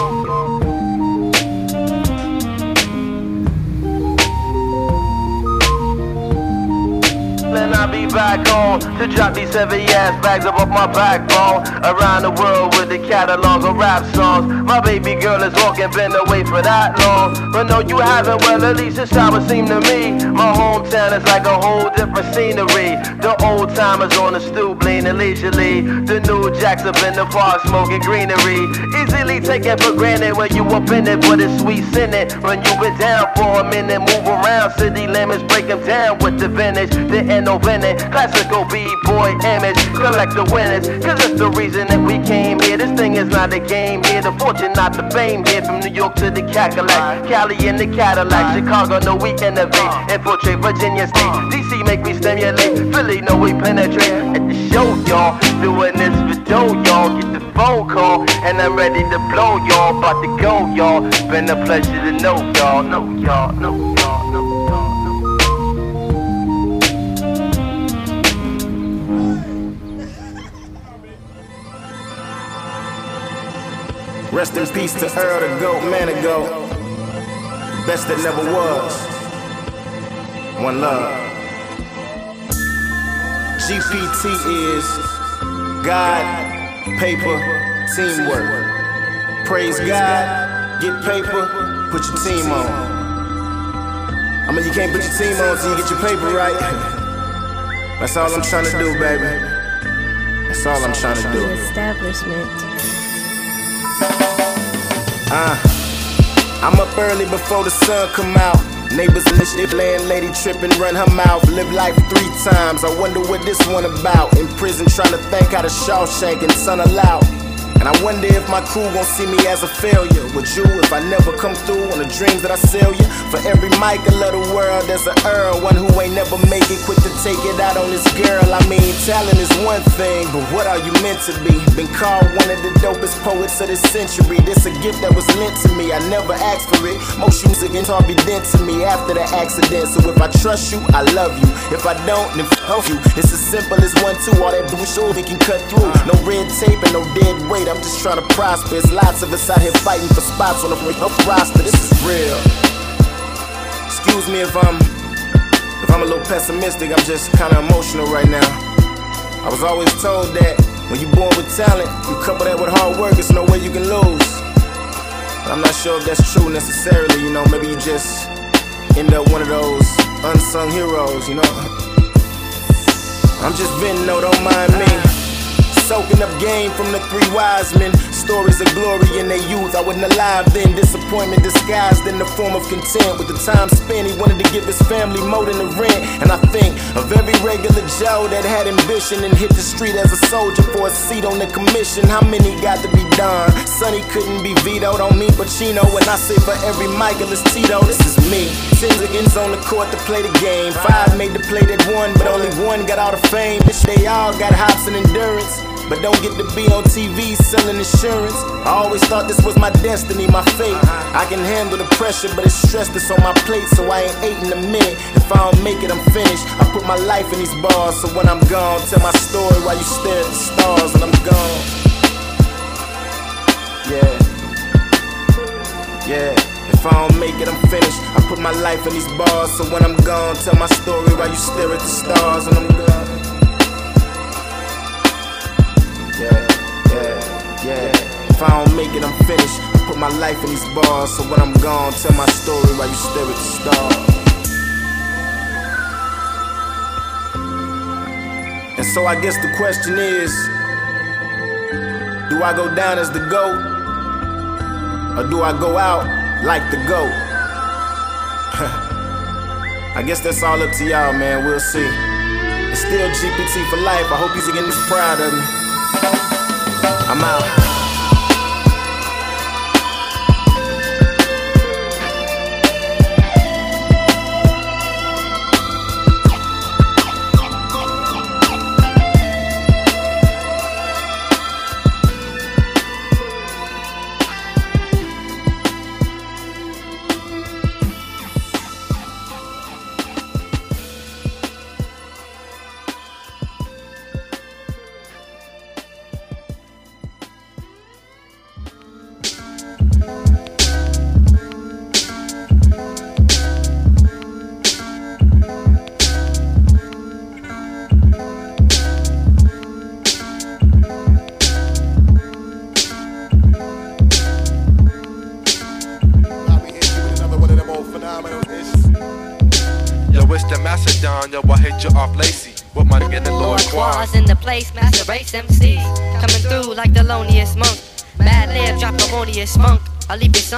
Then I'll be back on to drop these heavy ass bags up off my backbone. Around the world with the catalog of rap songs. My baby girl is walking, been away for that long. But no, you haven't, well, at least it's how it seemed to me. My hometown is like a whole different scenery. The old timers on the stoop, leaning leisurely. The new jacks up in the park, smoking greenery. Easily taken for granted when you up in it, but it's sweet in it. When you been down for a minute, move around city limits, break them down with the vintage. The innovative, classical B-boy image. Collect the winners, cause it's the reason that we came here. This thing is not a game here. The fortune, not the fame here. From New York to the Cadillac, Cali in the Cadillac. Chicago, no, we innovate. Infiltrate Virginia State. DC make me stimulate. Philly, no, we penetrate. At the show, y'all. Doing this for dough, y'all. Get the phone call, and I'm ready to blow, y'all. About to go, y'all. Been a pleasure to know, y'all. Know, y'all. Know, y'all. Rest in peace to Earl the Goat Man ago. Best that never was. One love. GPT is God, paper, teamwork. Praise God, get paper, put your team on. I mean, you can't put your team on till you get your paper right. That's all I'm trying to do, baby. That's all I'm trying to do. Establishment. Uh, I'm up early before the sun come out. Neighbors in the shit, landlady tripping, run her mouth. Live life three times. I wonder what this one about. In prison, trying to think how to Shawshank and son allowed. And I wonder if my crew gon' see me as a failure. Would you if I never come through on the dreams that I sell you? For every Michael of the world, there's a Earl. One who ain't never make it, quick to take it out on this girl. I mean, talent is one thing, but what are you meant to be? Been called one of the dopest poets of this century. This a gift that was lent to me. I never asked for it. Most music and talk be dent to me after the accident. So if I trust you, I love you. If I don't, then fuck you. It's as simple as one, two. All that bullshit can cut through. No red tape and no dead weight. I'm just trying to prosper. There's lots of us out here fighting for spots on the up roster. This is real. Excuse me if I'm if I'm a little pessimistic. I'm just kind of emotional right now. I was always told that when you're born with talent, you couple that with hard work, there's no way you can lose. But I'm not sure if that's true necessarily. You know, maybe you just end up one of those unsung heroes. You know. I'm just venting, no, don't mind me. Soaking up game from the three wise men. Stories of glory in their youth. I wasn't alive then. Disappointment disguised in the form of content. With the time spent, he wanted to give his family more than the rent. And I think of every regular Joe that had ambition and hit the street as a soldier for a seat on the commission. How many got to be done? Sonny couldn't be vetoed on me, but Pacino. When I say for every Michael is Tito, this is me. Ten against on the court to play the game. Five made the play that won, but only one got all the fame. Bitch, they all got hops and endurance but don't get to be on TV selling insurance. I always thought this was my destiny, my fate. Uh-huh. I can handle the pressure, but it's stress that's on my plate, so I ain't eight in a minute. If I don't make it, I'm finished. I put my life in these bars, so when I'm gone, tell my story while you stare at the stars and I'm gone. Yeah. Yeah. If I don't make it, I'm finished. I put my life in these bars, so when I'm gone, tell my story while you stare at the stars and I'm gone. Yeah, yeah, yeah. If I don't make it, I'm finished. I put my life in these bars, so when I'm gone, tell my story while you stare at the stars. And so I guess the question is Do I go down as the GOAT? Or do I go out like the GOAT? I guess that's all up to y'all, man. We'll see. It's still GPT for life. I hope you're getting proud of me. I'm out.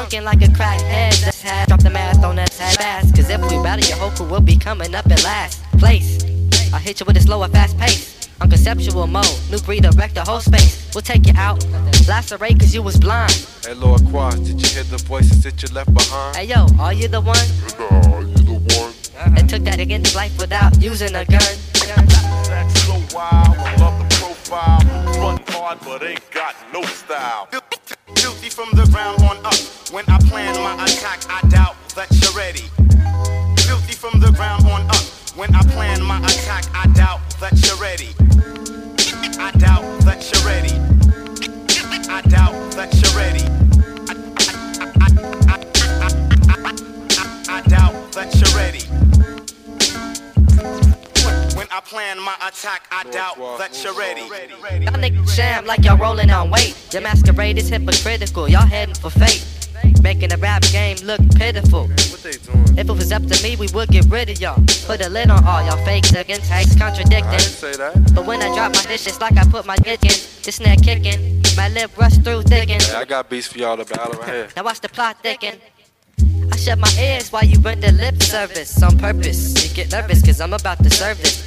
I'll leave you sunken like a crack head. That's half. Drop the math on that ass. Cause if we battle, your whole crew will be coming up in last place. I'll hit you with a slower, fast pace. On conceptual mode, new breed wreck the whole space. We'll take you out, lacerate cause you was blind. Hey, Lord Quas, did you hear the voices that you left behind? Hey yo, are you the one? Are you the one? That took that against life without using a gun. That's so wild, I love the profile. Run hard, but ain't got no style. Filthy from the ground on up. When I plan my attack, I doubt that you're ready. Filthy from the ground on up. When I plan my attack, I doubt that you're ready. I doubt that you're ready. I doubt that you're ready. I doubt that you're ready. When I plan my attack, I doubt that you're ready. Y'all niggas sham like y'all rolling on weight. Your masquerade is hypocritical, y'all heading for fate. Making the rap game look pitiful. If it was up to me, we would get rid of y'all. Put a lid on all y'all fake against hacks contradicting. I didn't say that. But when I drop my dish, it's like I put my dick in. This snare kicking, my lip rush through thicken. Hey, I got beats for y'all to battle right here. Now watch the plot thicken. I shut my ears while you render lip service on purpose. You get nervous cause I'm about to serve this.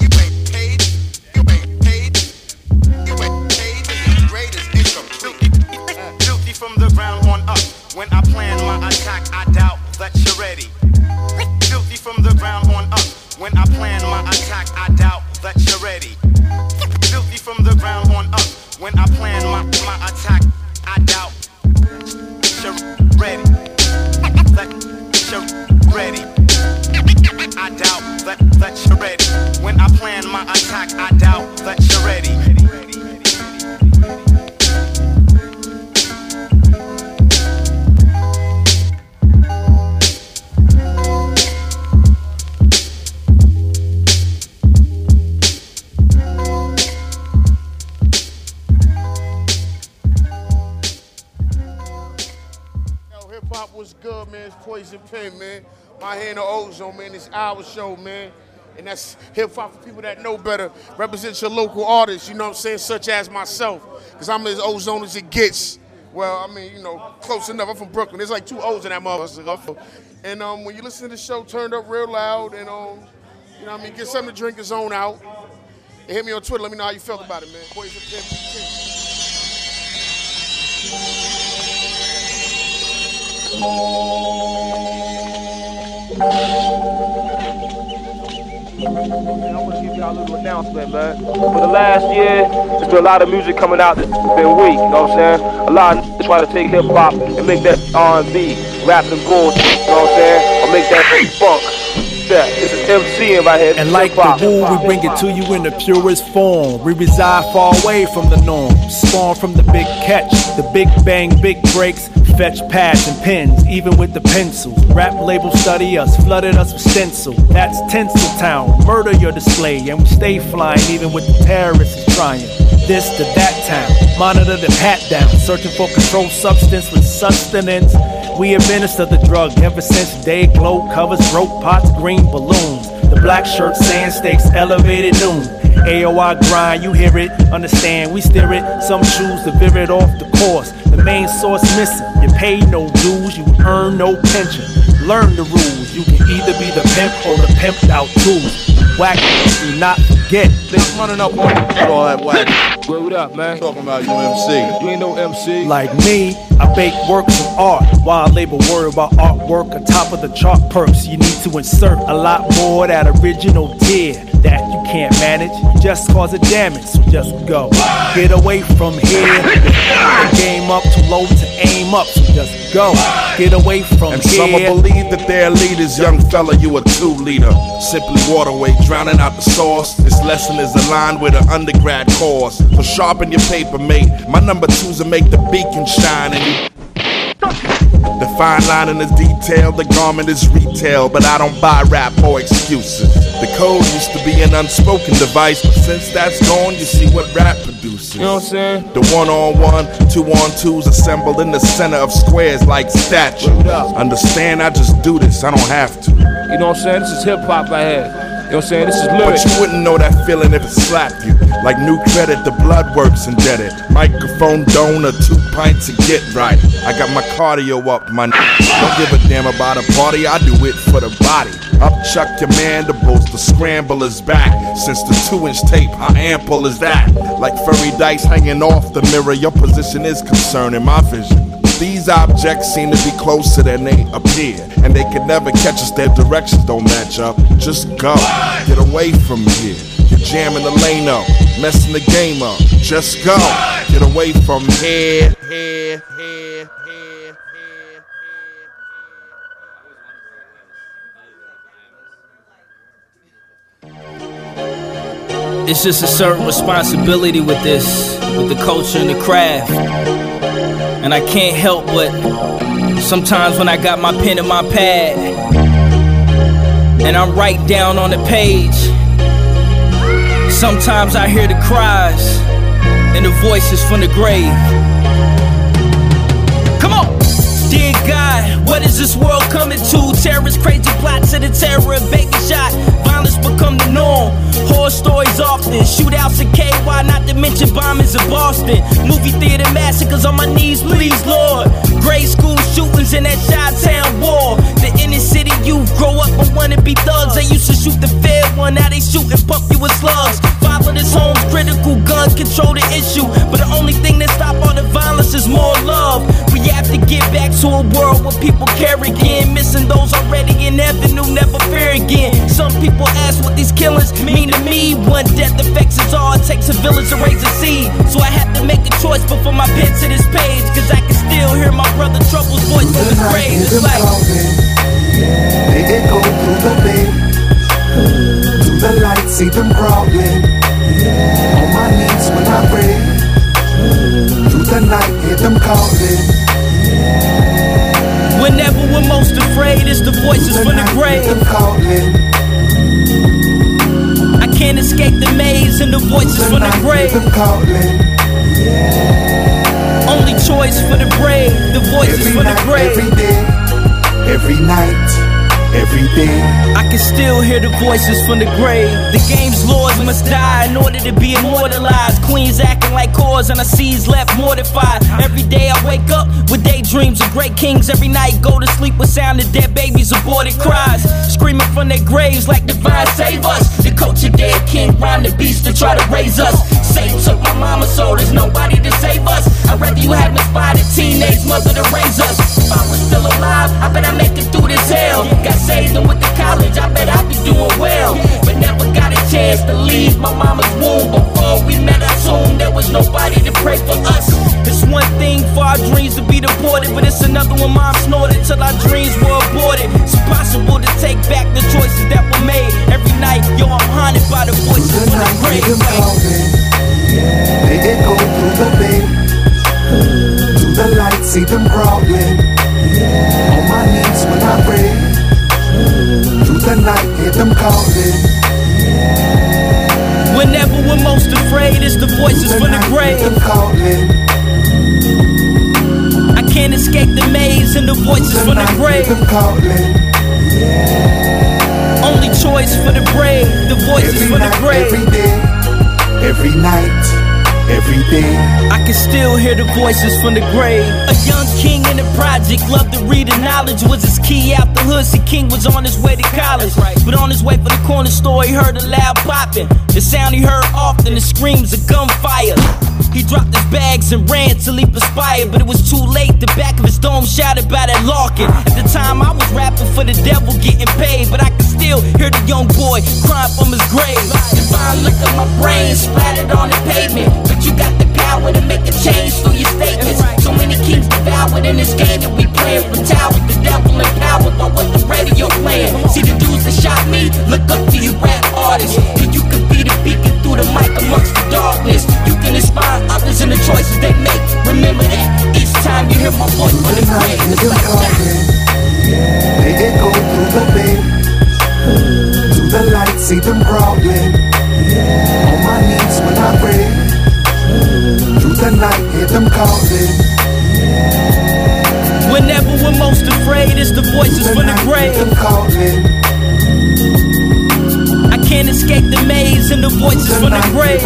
When I plan my attack, I doubt that you're ready. Guilty from the ground on up. When I plan my attack, I doubt that you're ready. Guilty from the ground on up. When I plan my, my attack, I doubt you're ready. That you're ready. I doubt that, that you're ready. When I plan my attack, I doubt that you're ready. Man. My hand of ozone, man. It's our show, man. And that's hip hop for people that know better. Represent your local artists, you know what I'm saying, such as myself. Because I'm as ozone as it gets. Well, I mean, you know, close enough. I'm from Brooklyn. There's like two O's in that motherfucker. And um, when you listen to the show, turned up real loud and um, you know what I mean, get something to drink and zone out. And hit me on Twitter. Let me know how you felt about it, man. PT. I want to give y'all a little announcement, man. For the last year, there's been a lot of music coming out that's been weak, you know what I'm saying? A lot of niggas try to take hip hop and make that R&B, rap and bullshit, you know what I'm saying? Or make that funk. Yeah, this is MC in my head. And like the woo, we bring it to you in the purest form. We reside far away from the norm. Spawn from the big catch, the big bang, big breaks. Fetch pads and pens, even with the pencils. Rap label study us, flooded us with stencil. That's Tinsel Town, murder your display. And we stay flying, even with the terrorists trying. This to that town, monitor the pat down. Searching for controlled substance with sustenance. We administer the drug ever since day glow covers, rope pots, green balloons. The black shirt, sand stakes, elevated noon. AOI grind, you hear it, understand, we steer it. Some choose to veer it off the course. The main source missing. You pay no dues, you earn no pension. Learn the rules. You can either be the pimp or the pimped out tools. Whack, do not forget. They running up on you. all that whack. What up, man? Talking about you MC. You ain't no MC. Like me, I bake works of art while I label worry about artwork atop of the chart perks. You need to insert a lot more that original tier that you can't manage. Just cause it damage, so just go. Get away from here. The game up too low to aim up, so just go. Get away from And here. some will believe that they're leaders. Young fella, you a two leader. Simply waterway, drowning out the sauce. This lesson is aligned with an undergrad course. So sharpen your paper, mate. My number two's to make the beacon shine. And you the fine line in the detail, the garment is retail, but I don't buy rap or excuses. The code used to be an unspoken device, but since that's gone, you see what rap produces. You know what I'm saying? The one on one, two on twos assembled in the center of squares like statues. Understand, I just do this, I don't have to. You know what I'm saying? This is hip hop right here. You know what I'm saying? This is But you wouldn't know that feeling if it slapped you. Like new credit, the blood works indebted. Microphone donor, two pints to get right. I got my cardio up, my n- Don't give a damn about a party, I do it for the body. Up chuck your mandibles, the scramble is back. Since the two inch tape, how ample is that? Like furry dice hanging off the mirror, your position is concerning my vision. These objects seem to be closer than they appear, and they can never catch us. Their directions don't match up. Just go, get away from here. You're jamming the lane up, messing the game up. Just go, get away from here. here, here, here. It's just a certain responsibility with this, with the culture and the craft. And I can't help but sometimes when I got my pen and my pad and I'm write down on the page, sometimes I hear the cries and the voices from the grave. Come on! Dear God, what is this world coming to? Terrorist crazy plots and the terror baby shot. Violence become the norm. Horror stories often. Shootouts in KY, not to mention bombings in Boston. Movie theater massacres on my knees, please, Lord. Grade school shootings in that Chi-Town war. The inner city youth grow up and wanna be thugs. They used to shoot the fair one, now they shoot and pump you with slugs. Fatherless homes, critical gun control the issue. But the only thing that stop all the violence is more love. We have to get back to a world where people care again. Missing those already in heaven who never fear again. Some people ask what these killings mean to me. One death affects us all. It takes a village to raise a seed. So I have to make a choice before my pen to this page. Cause I can still hear my brother Trouble's voice the grave. It's like. They echo through the bed, to the light, see them crawling. On my knees when I pray, through the night, hear them calling. Whenever we're most afraid, it's the voices from the grave. Can't escape the maze and the voices from the grave. Only choice for the brave, the voices from the grave. Every day, every night, every day. I can still hear the voices from the grave. The game's lords must die in order to be immortalized. Queens acting like cores, and I sees left mortified. Every day I wake up with daydreams of great kings. Every night go to sleep with sound of dead babies, aborted cries. Screaming from their graves like divine save us. The coach of dead king, rhyme the beast to try to raise us. Satan took my mama, so there's nobody to save us. I'd rather you have misguided teenage mother to raise us. If I was still alive, I bet I make it through this hell. Got saved and went to college, I bet I'd be doing well. But never got a chance to leave my mama's womb. Before we met, I assumed there was nobody to pray for us. It's one thing for our dreams to be deported, but it's another one mom snorted till our dreams were aborted. It's impossible to take back the choices that were made. Every night, yo, I'm haunted by the voices from the grave. They echo through the bed, to the light, see them crawling. Calling. Whenever we're most afraid, it's the voices from the grave. I can't escape the maze and the voices from the grave. Only choice for the brave, the voices from the grave. every day, every night, every day. I can still hear the voices from the grave. A young king in the project, loved to read and knowledge was his key out the hood. See, King was on his way to college. But on his way for the corner store, he heard a loud popping. The sound he heard often, the screams of gunfire. He dropped his bags and ran till he perspired, but it was too late. The back of his dome shouted by that Larkin. At the time, I was rapping for the devil, getting paid, but I can still hear the young boy crying from his grave. Divine look at my brain splattered on the pavement, but you got the power to make a change through your statements. So many kings devoured in this game that we playing for with the devil in power, but what the radio playing. See the dudes that shot me, look up to you rap artists. And you could be the beacon through the mic amongst the darkness. You can inspire others in the choices they make. Remember that each time you hear my voice from the grave, it's like that. They echo through the bed, to the light, see them crawling. Yeah. On my knees when I pray, through the night, hear them calling. Whenever we're most afraid, it's the voices from the grave. I can't escape the maze and the voices from the grave.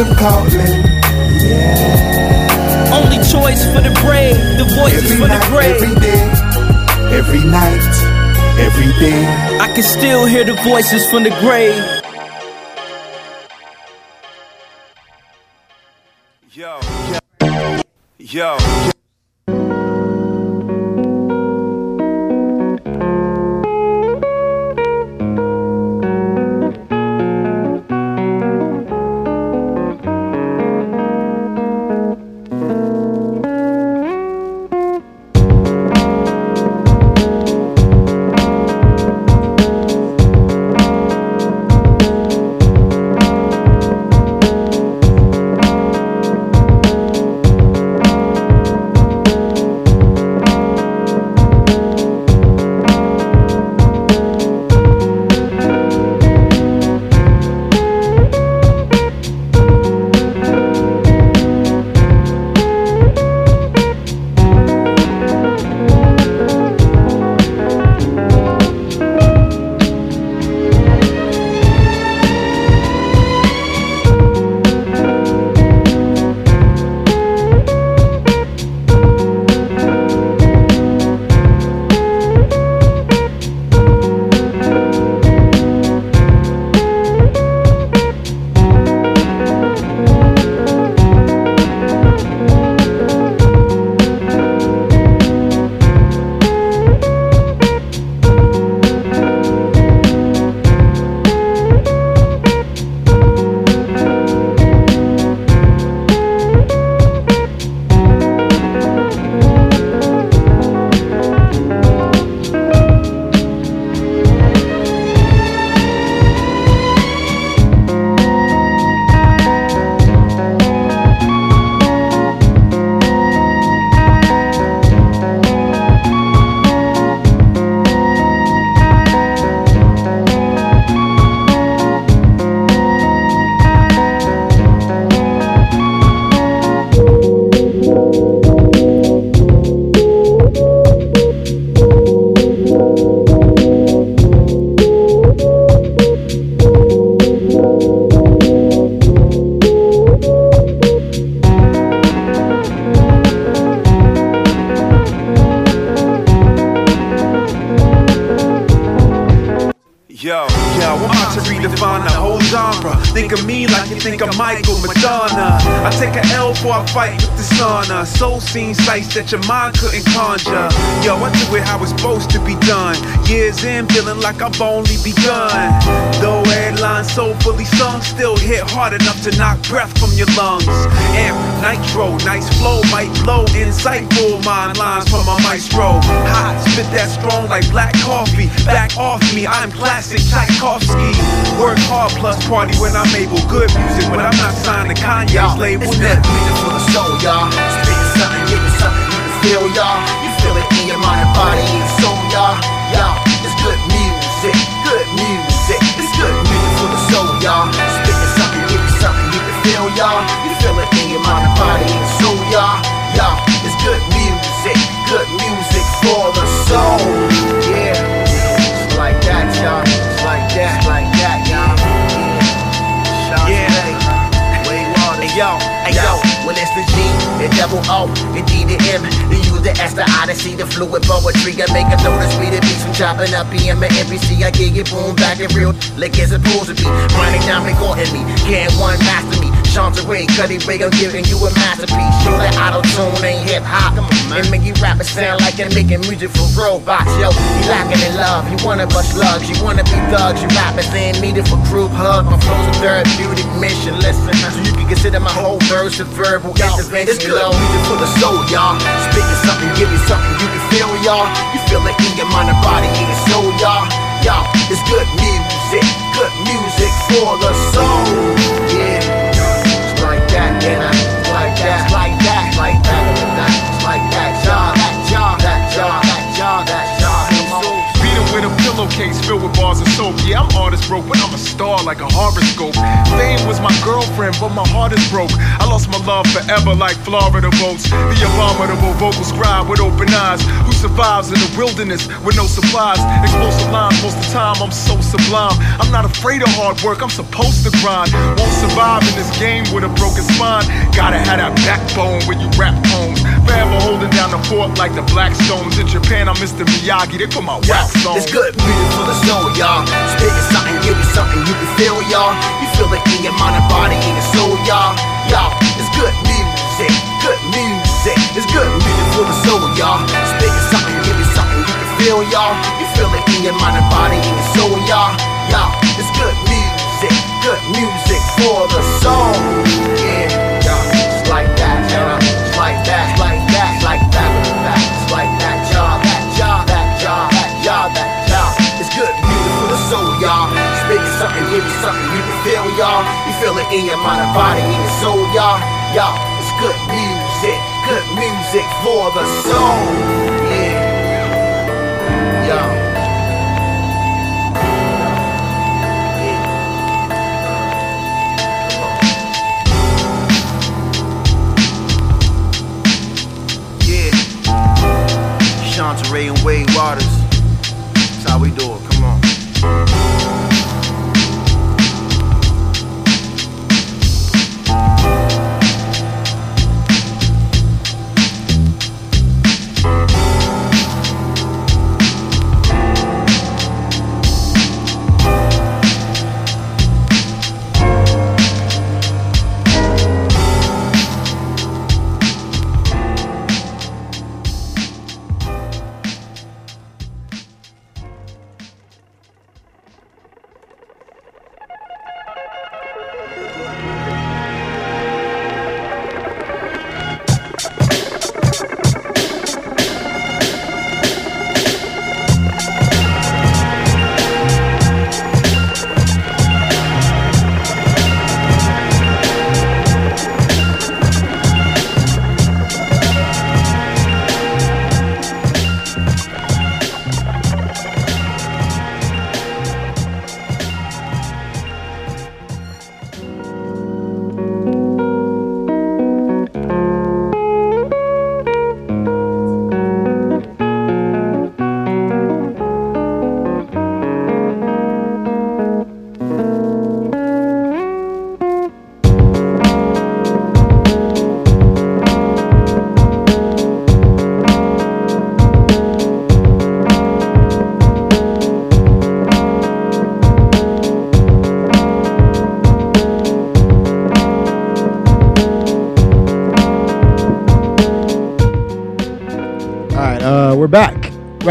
Only choice for the brave, the voices Every from the night, grave. every day, every night, every day. I can still hear the voices from the grave. Yo, yo. Yo, that your mind couldn't conjure. Yo, I do it how it's supposed to be done. Years in, feeling like I've only begun. Though headlines so fully sung, still hit hard enough to knock breath from your lungs. Amp, nitro, nice flow, might blow. Insightful mind lines from a maestro. Hot, spit that strong like black coffee. Back off me, I'm classic Tchaikovsky. Work hard plus party when I'm able. Good music, but I'm not signed to Kanye's label. It's for the soul, y'all. Feel, y'all. You feel it in your mind body and soul, y'all. Y'all, it's good music, good music. It's good music for the soul, y'all. Spitting something, giving something you can feel, y'all. You feel it in your mind and body double O, the D, the M, the U, the S, the I, the fluid poetry. I make a me the beats from chopping up PM and MPC. I get it boom back and real, like it's supposed to be. Running down, recording me, can't one master me. Chanteray, Cuddy Ray, I'm giving you a masterpiece. Show that auto tune ain't hip hop. And make you rappers sound like you're making music for robots. Yo, you lacking in love, you wanna bust slugs, you wanna be thugs. You rappers ain't needed for group hug. My flow's a therapeutic mission. Listen, so you can consider my whole verse a verbal intervention. It's good music for the soul, y'all. Spitting something, give you something you can feel, y'all. You feel it in your mind and body, in your soul, y'all. Y'all, it's good music, good music for the soul. Yeah, like that, and I like that, like that, like that, it's like that, y'all, that y'all, that y'all, that y'all, that y'all. Beat him with a pillowcase filled with bars of soap. Yeah, I'm artist broke, but I'm a star like a horoscope. Fame was my girlfriend, but my heart is broke. I lost my love forever like Florida boats. The abominable vocal scribe with open eyes who survives in the wilderness with no supplies. Explosive lines, most of the time I'm so sublime. I'm not afraid of hard work, I'm supposed to grind. Won't survive in this game with a broken spine. Gotta have that backbone when you rap poems. Forever holding down the fort like the Blackstones. In Japan, I'm Mr. Miyagi, they put my wax on. It's good music for the soul, y'all. Spitting something, give you something you can feel, y'all. You feel it in your mind and body, in your soul, y'all. Y'all, it's good music, good music. It's good music for the soul, y'all. Spitting something, give you something you can feel, y'all. You feel it in your mind and body, in your soul, y'all. Y'all, it's good music, good music for the soul. Yeah, y'all, it's like that, y'all. It's like that, it's like that, like that, it's like that, y'all. That y'all, that y'all, that y'all, that y'all. It's good music for the soul, y'all. Something, something you can feel, y'all. Feel it in your mind and body, in your soul, y'all. Y'all, it's good music, good music for the soul. Yeah, y'all. Yeah. Chanteray and Wade Waters.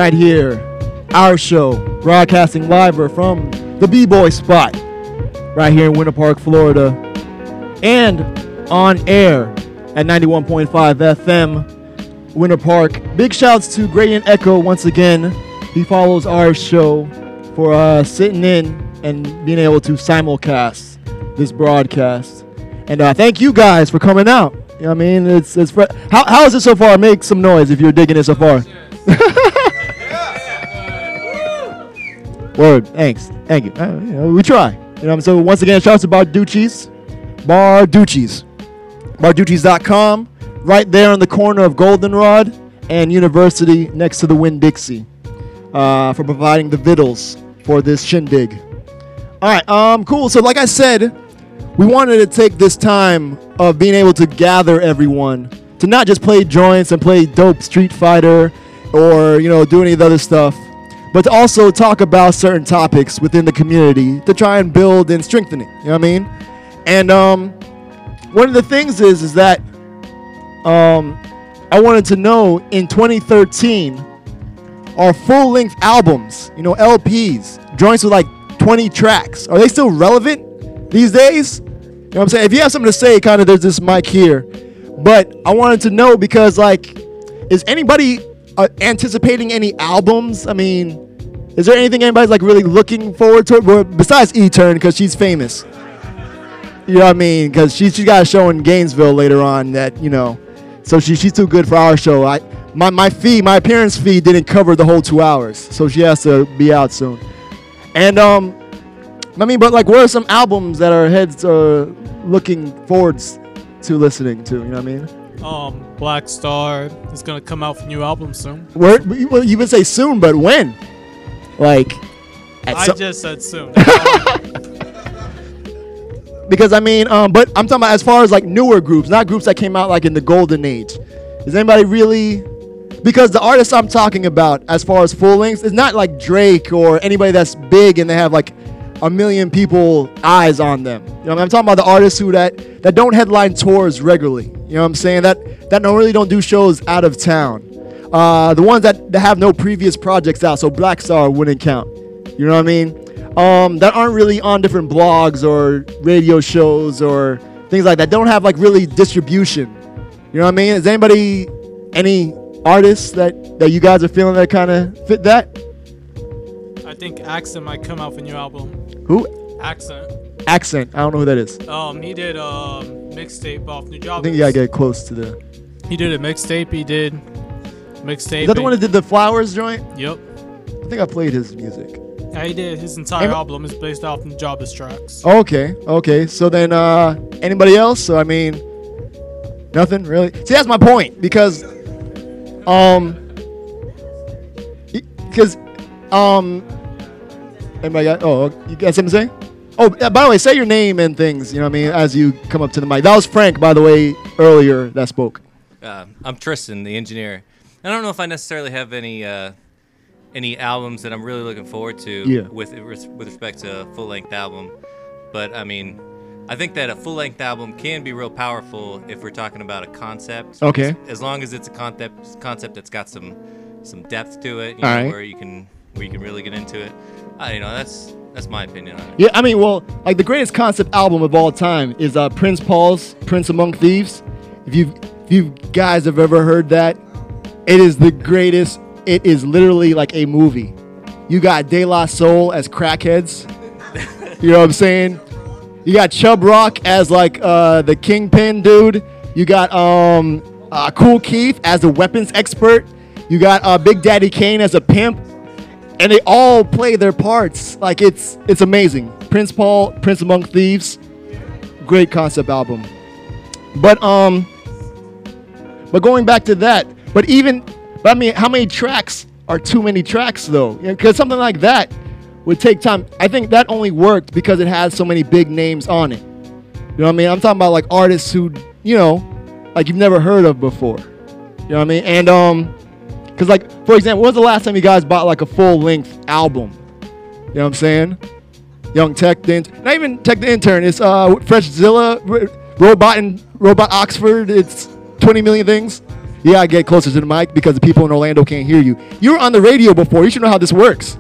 Right here. Our show, broadcasting live from the B Boy spot, right here in Winter Park, Florida, and on air at 91.5 FM, Winter Park. Big shouts to Gradient Echo once again. He follows our show for uh, sitting in and being able to simulcast this broadcast. And uh, thank you guys for coming out. You know I mean? It's it's fr- how how is it so far? Make some noise if you're digging it so far. Word. Thanks. Thank you. Uh, you know, we try. You know? So once again, shout out to Barducci's. Barducci's. Barducci's.com. Right there on the corner of Goldenrod and University next to the Winn Dixie. Uh, for providing the vittles for this shindig. All right, um, cool. So, like I said, we wanted to take this time of being able to gather everyone to not just play joints and play dope Street Fighter or you know do any of the other stuff, but to also talk about certain topics within the community to try and build and strengthen it. You know what I mean? And um, one of the things is is that um, I wanted to know in 2013 are full length albums, you know, LPs, joints with like 20 tracks. Are they still relevant these days? You know what I'm saying? If you have something to say, kind of there's this mic here. But I wanted to know because, like, is anybody uh, anticipating any albums? I mean, is there anything anybody's like really looking forward to? Besides E Turn, because she's famous. You know what I mean? Because she, she got a show in Gainesville later on that, you know, so she, she's too good for our show. I my, my fee, my appearance fee didn't cover the whole two hours, so she has to be out soon. And um, I mean, but like, what are some albums that our heads are looking forwards to listening to? You know what I mean? Um, Black Star is gonna come out with a new album soon. Where, well, you would say soon, but when? Like, I some- just said soon. because I mean, um, but I'm talking about as far as like newer groups, not groups that came out like in the golden age. Is anybody really? Because the artists I'm talking about, as far as full lengths, is not like Drake or anybody that's big and they have like a million people eyes on them. You know, I mean? I'm talking about the artists who that that don't headline tours regularly. You know what I'm saying? That that don't really don't do shows out of town. Uh, the ones that, that have no previous projects out, so Black Star wouldn't count. You know what I mean? Um, that aren't really on different blogs or radio shows or things like that. Don't have like really distribution. You know what I mean? Is anybody, any artists that that you guys are feeling that kind of fit that? I think Accent might come out with a new album. Who? Accent. Accent. I don't know who that is. Um, he did um mixtape off New Job. I think you gotta get close to the. He did a mixtape. He did mixtape. Is that the one that did the flowers joint? Yep. I think I played his music. Yeah, he did. His entire Am- album is based off the Nujabes tracks. Okay, okay. So then, uh, anybody else? So I mean, nothing really. See, that's my point because, um, because, um, anybody got? Oh, you got something to say? Oh, yeah, by the way, say your name and things. You know what I mean as you come up to the mic. That was Frank, by the way, earlier that spoke. Uh, I'm Tristan, the engineer. I don't know if I necessarily have any uh, any albums that I'm really looking forward to Yeah. with with respect to a full length album, but I mean, I think that a full length album can be real powerful if we're talking about a concept. Okay. As, as long as it's a concept concept that's got some some depth to it, you know, right. where you can where you can really get into it. I you know that's that's my opinion on it. Yeah, I mean, well, like the greatest concept album of all time is uh, Prince Paul's "Prince Among Thieves." If you if you guys have ever heard that, it is the greatest. It is literally like a movie. You got De La Soul as crackheads. you know what I'm saying? You got Chubb Rock as like uh, the kingpin dude. You got um, uh, Kool Keith as a weapons expert. You got uh, Big Daddy Kane as a pimp and they all play their parts. Like it's it's amazing. Prince Paul, Prince Among Thieves, great concept album. But um, but going back to that, but even, but I mean, how many tracks are too many tracks though? Because something like that would take time. I think that only worked because it has so many big names on it. You know what I mean? I'm talking about like artists who, you know, like you've never heard of before. You know what I mean? And um, because like for example, when was the last time you guys bought like a full length album? You know what I'm saying? Young Tech the not even Tech the intern. It's uh Freshzilla, R- Robot and Robot Oxford. It's 20 million things. Yeah, gotta get closer to the mic because the people in Orlando can't hear you. You were on the radio before. You should know how this works.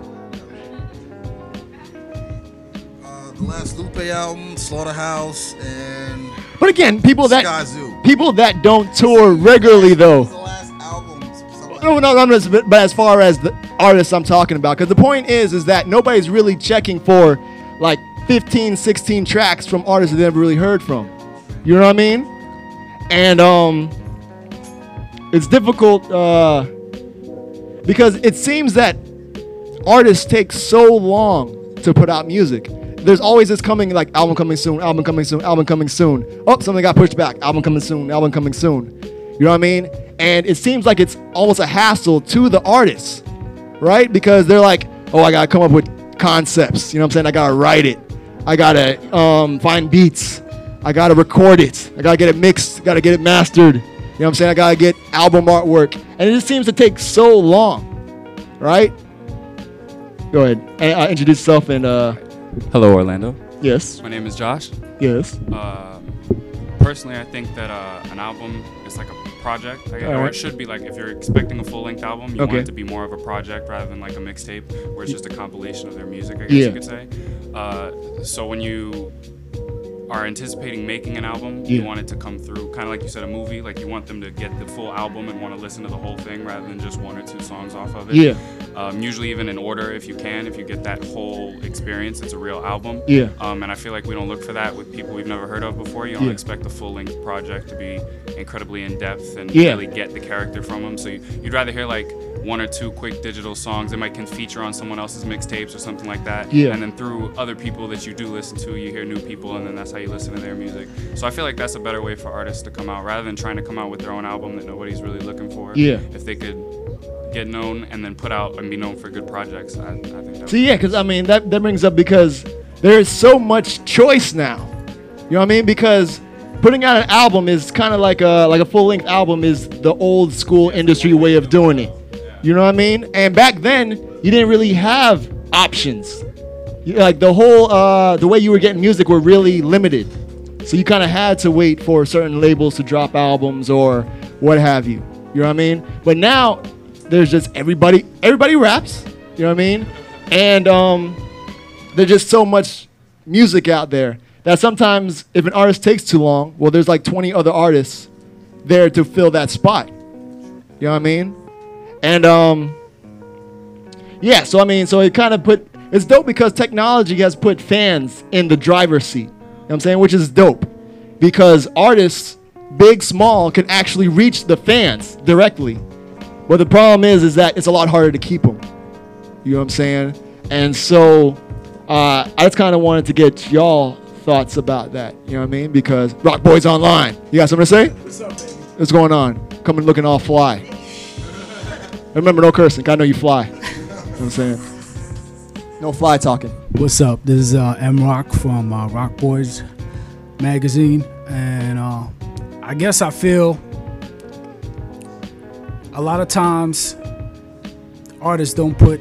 The last Lupe album, Slaughterhouse, and But again, people that people that don't tour regularly though. No, no, no, no, but but as far as the artists I'm talking about, because the point is, is that nobody's really checking for like 15, 16 tracks from artists they never really heard from. You know what I mean? And um, it's difficult uh, because it seems that artists take so long to put out music. There's always this coming like album coming soon, album coming soon, album coming soon. Oh, something got pushed back. Album coming soon, album coming soon. You know what I mean? And it seems like it's almost a hassle to the artists, right? Because they're like, oh, I gotta come up with concepts. You know what I'm saying? I gotta write it. I gotta um, find beats. I gotta record it. I gotta get it mixed. I Gotta get it mastered. You know what I'm saying? I gotta get album artwork. And it just seems to take so long, right? Go ahead. And, uh, introduce yourself and uh, Hello, Orlando. Yes. My name is Josh. Yes. Uh, personally, I think that uh, an album is like a project, I or Alright. it should be like if you're expecting a full-length album, you Okay. want it to be more of a project rather than like a mixtape, where it's just a compilation of their music. I guess Yeah. you could say. Uh, so when you are anticipating making an album, Yeah. you want it to come through kind of like you said, a movie. Like you want them to get the full album and want to listen to the whole thing rather than just one or two songs off of it. Yeah. Um, usually even in order if you can, if you get that whole experience, it's a real album. Yeah. Um, and I feel like we don't look for that with people we've never heard of before. You don't Yeah. expect the full length project to be incredibly in depth and Yeah. really get the character from them. So you, you'd rather hear like one or two quick digital songs that might can feature on someone else's mixtapes or something like that. Yeah. And then through other people that you do listen to, you hear new people, and then that's how you listen to their music. So I feel like that's a better way for artists to come out rather than trying to come out with their own album that nobody's really looking for. Yeah. If they could get known and then put out and be known for good projects, I, I think that So yeah, because I mean that that brings up because there is so much choice now. You know what I mean? Because putting out an album is kind of like a like a full length album is the old school industry way of doing it. You know what I mean? And back then you didn't really have options. Like the whole uh, the way you were getting music were really limited. So you kind of had to wait for certain labels to drop albums or what have you. You know what I mean? But now there's just everybody everybody raps. You know what I mean? And um, there's just so much music out there that sometimes if an artist takes too long, well, there's like 20 other artists there to fill that spot. You know what I mean? And um, yeah, so I mean, so it kind of put it's dope because technology has put fans in the driver's seat. You know what I'm saying? Which is dope because artists, big, small, can actually reach the fans directly. But the problem is, is that it's a lot harder to keep them. You know what I'm saying? And so uh, I just kind of wanted to get y'all thoughts about that. You know what I mean? Because Rock Boys Online. You got something to say? What's up, baby? What's going on? Coming looking all fly. Remember, no cursing. I know you fly. you know what I'm saying? No fly talking. What's up? This is uh, M Rock from uh, Rock Boys magazine, and uh, I guess I feel a lot of times artists don't put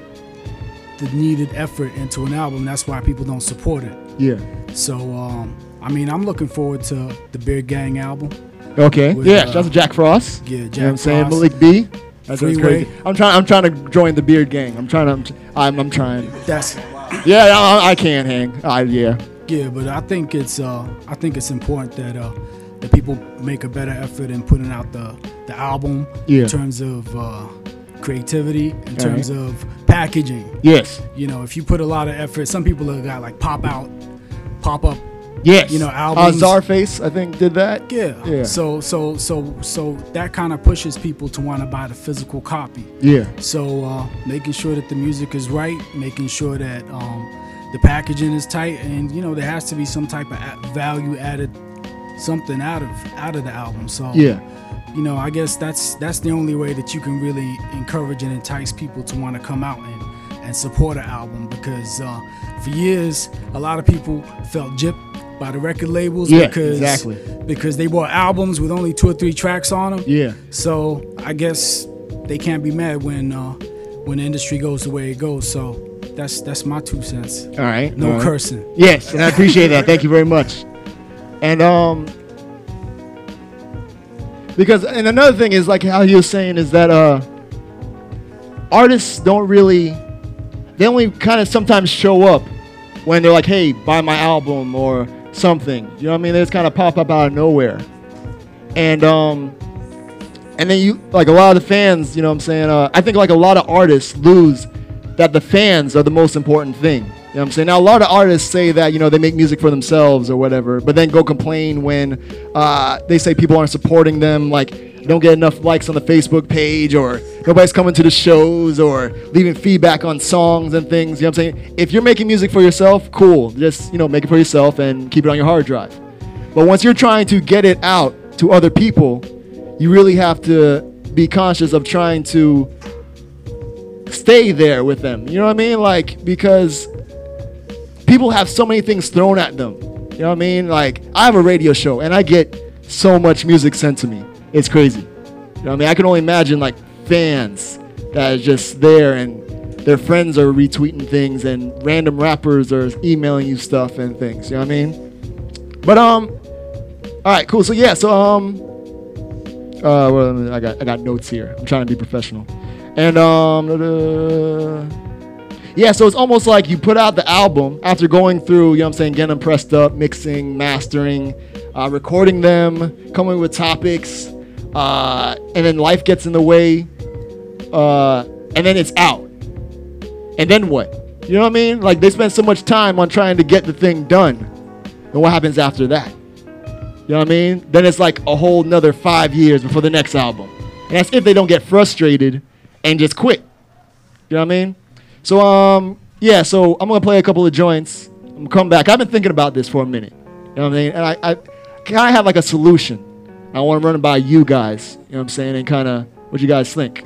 the needed effort into an album. That's why people don't support it. Yeah. So, um, I mean, I'm looking forward to the Beard Gang album. Okay. with, yeah, uh, that's Jack Frost. Yeah, You know what Jack I'm saying? Frost. Malik B. That's Freeway. crazy. I'm trying. I'm trying to join the beard gang. I'm trying to. I'm, I'm, I'm trying. That's Yeah, I, I can't hang. I, yeah. Yeah, but I think it's uh, I think it's important that uh, that people make a better effort in putting out the the album Yeah. in terms of uh, creativity, in All terms right. of packaging. Yes. You know, if you put a lot of effort, some people have got like pop out, pop up. Yes. You know, Uh, albums. Czarface, I think, did that. Yeah. Yeah. So so so so that kind of pushes people to want to buy the physical copy. Yeah. So uh, making sure that the music is right, making sure that um, the packaging is tight, and you know there has to be some type of value added, something out of out of the album. So Yeah. you know I guess that's that's the only way that you can really encourage and entice people to want to come out and and support an album because uh, for years a lot of people felt gypped by the record labels Yeah, because exactly. because they bought albums with only two or three tracks on them. Yeah. So I guess they can't be mad when uh, when the industry goes the way it goes. So that's that's my two cents. All right. No all right. cursing. Yes, and I appreciate that. Thank you very much. And um, Because and another thing is like how he was saying is that uh artists don't really they only kind of sometimes show up when they're like, hey, buy my album or something. You know what I mean? They just kind of pop up out of nowhere. And um and then you like a lot of the fans, you know what I'm saying? Uh, I think like a lot of artists lose that the fans are the most important thing. You know what I'm saying? Now a lot of artists say that, you know, they make music for themselves or whatever, but then go complain when uh, they say people aren't supporting them, like don't get enough likes on the Facebook page or nobody's coming to the shows or leaving feedback on songs and things. You know what I'm saying? If you're making music for yourself, cool. Just, you know, make it for yourself and keep it on your hard drive. But once you're trying to get it out to other people, you really have to be conscious of trying to stay there with them. You know what I mean? Like, because people have so many things thrown at them. You know what I mean? Like, I have a radio show and I get so much music sent to me. It's crazy. You know I mean? I can only imagine like fans that are just there and their friends are retweeting things and random rappers are emailing you stuff and things. You know what I mean? But um, all right, cool. So yeah, so um, uh, well, I got I got notes here. I'm trying to be professional, and um, yeah. So it's almost like you put out the album after going through, you know, what I'm saying, getting them pressed up, mixing, mastering, uh, recording them, coming with topics, uh, and then life gets in the way, uh, and then it's out. And then what? You know what I mean? Like they spend so much time on trying to get the thing done. And what happens after that? You know what I mean? Then it's like a whole nother five years before the next album. And that's if they don't get frustrated and just quit. You know what I mean? So um yeah, so I'm gonna play a couple of joints. I'm gonna come back. I've been thinking about this for a minute. You know what I mean? And I, I kinda have like a solution. I wanna run it by you guys. You know what I'm saying? And kinda what you guys think.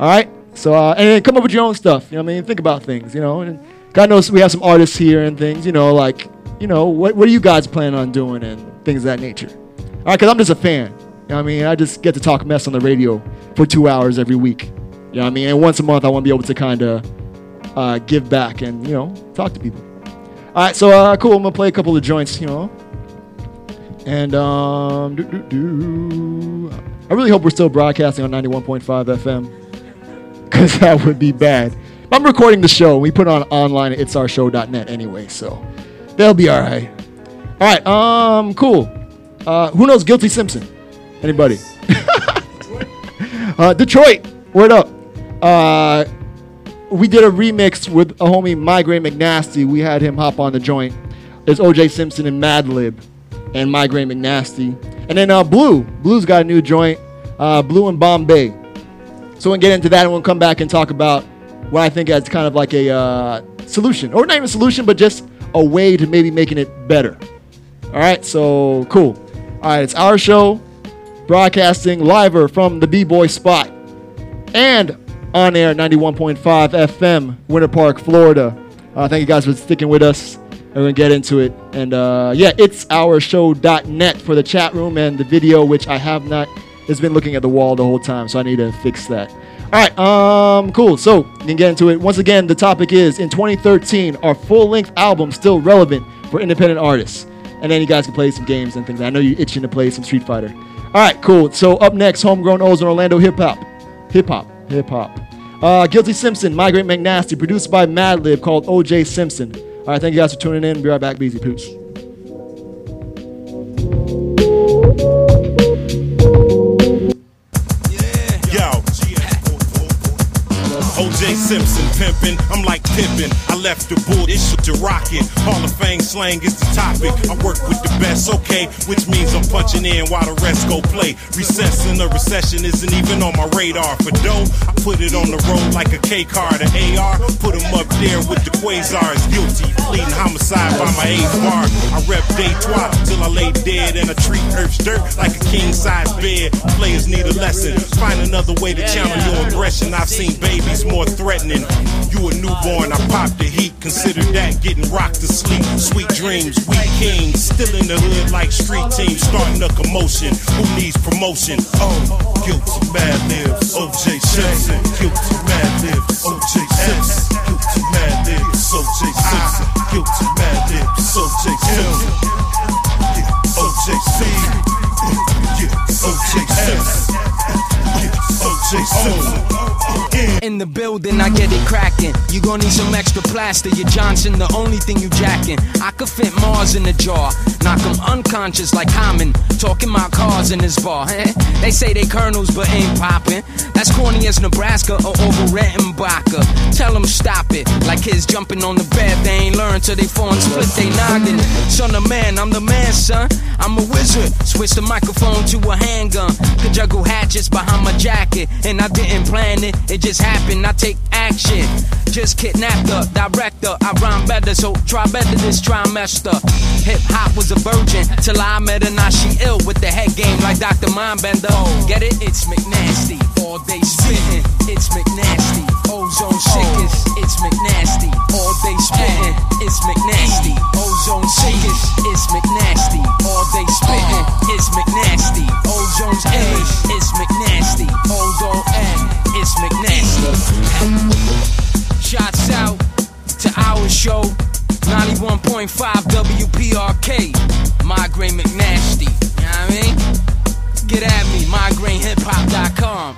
Alright? So uh, and come up with your own stuff. You know what I mean? Think about things, you know. And God knows we have some artists here and things, you know, like, you know, what what are you guys planning on doing and things of that nature. All right, because I'm just a fan. You know what I mean? I just get to talk mess on the radio for two hours every week. You know what I mean? And once a month, I want to be able to kind of uh, give back and, you know, talk to people. All right, so uh, cool. I'm going to play a couple of joints, you know. And um. I really hope we're still broadcasting on 91.5 FM because that would be bad. I'm recording the show. We put it on online at it'sourshow.net anyway, so they'll be all right. All right, um, cool. Uh, who knows Guilty Simpson? Anybody? uh, Detroit, word up. Uh, we did a remix with a homie MyGrane McNastee. We had him hop on the joint. It's OJ Simpson and Madlib and MyGrane McNastee. And then uh, Blu. Blu's got a new joint, uh, Blu and Bombay. So we'll get into that and we'll come back and talk about what I think as kind of like a uh, solution. Or not even a solution, but just a way to maybe making it better. All right, so cool. All right, it's our show, broadcasting live from the B-Boy spot and on air 91.5 FM, Winter Park, Florida. Uh, thank you guys for sticking with us. We're to get into it. And uh, yeah, it's our show.net for the chat room and the video, which I have not, has been looking at the wall the whole time, so I need to fix that. All right, um, cool. So we can get into it. Once again, the topic is in 2013, are full-length albums still relevant for independent artists? And then you guys can play some games and things. I know you're itching to play some Street Fighter. All right, cool. So up next, homegrown Ozone Orlando hip hop, hip hop, hip hop. Uh, Guilty Simpson, MyGrane McNastee, produced by Madlib, called OJ Simpson. All right, thank you guys for tuning in. Be right back. Peace. OJ Simpson pimpin', I'm like pimpin'. I left the bull, this shit to rocket. Hall of Fame slang is the topic. I work with the best, okay, which means I'm punching in while the rest go play. Recessing a recession isn't even on my radar. For dough, I put it on the road like a K car. The AR, put him up there with the quasars. Guilty, pleading homicide by my eighth bar. I rep Detroit till I lay dead and I treat Earth's dirt like a king size bed. Players need a lesson. Find another way to channel your aggression. I've seen babies more threatening. You a newborn, I pop the heat. Consider that getting rocked to sleep. Sweet dreams, we kings. Still in the hood like street teams. Starting a commotion. Who needs promotion? Oh, guilty mad libs. OJ Simpson. Guilty mad libs. OJ Simpson. Guilty mad libs. OJ Simpson. Guilty mad libs. OJ Simpson. OJ Simpson. Yeah, OJ Simpson. In the building, I get it cracking. You gon' need some extra plaster. Your Johnson, the only thing you jacking. I could fit Mars in the jar. Knock 'em unconscious like Hyman. Talking my cars in this bar. they say they colonels, but ain't popping. That's corny as Nebraska or over Rettenbacher. Tell 'em stop it. Like kids jumping on the bed. They ain't learned till they fall and split they noggin. Son of man, I'm the man, son. I'm a wizard. Switch the microphone to a handgun. Could juggle hatchets behind my jacket. And I didn't plan it, it just happened. I take action. Just kidnapped the director. I rhyme better, so try better this trimester. Hip hop was a virgin till I met her. Now she ill with the head game like Dr. Mindbender. Get it? It's McNastee. All day spitting. It's McNastee. Ozone sickest. It's McNastee. All day spitting. It's McNastee. Ozone sickest. It's McNastee. All day spitting. It's McNastee. Ozone's illest. Shots out to our show. 91.5 WPRK. MyGrane McNastee. You know what I mean? Get at me, migrainehiphop.com.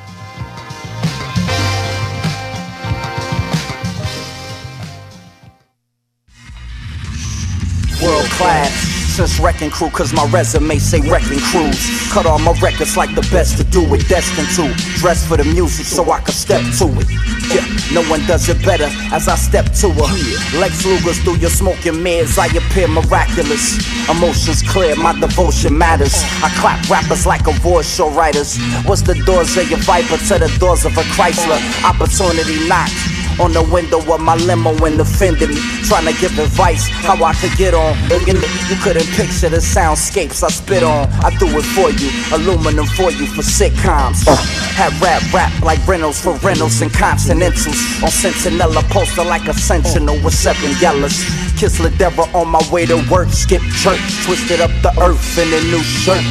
World class. Since Wrecking Crew, cause my resume say Wrecking Crews. Cut all my records like the best to do it, destined to. Dress for the music so I can step to it. Yeah, no one does it better as I step to her. Lex Luger's through your smoking mirrors, I appear miraculous. Emotions clear, my devotion matters. I clap rappers like a voice show writers. What's the doors of your Viper to the doors of a Chrysler? Opportunity knocked on the window of my limo and offended me. Trying to give advice how I could get on. You couldn't picture the soundscapes I spit on. I do it for you, aluminum for you for sitcoms. Uh, had rap rap like Reynolds for Reynolds and Continentals. On Sentinella poster like a sentinel with seven yellows. Kiss Ladera on my way to work. Skip church, twisted up the earth in a new shirt.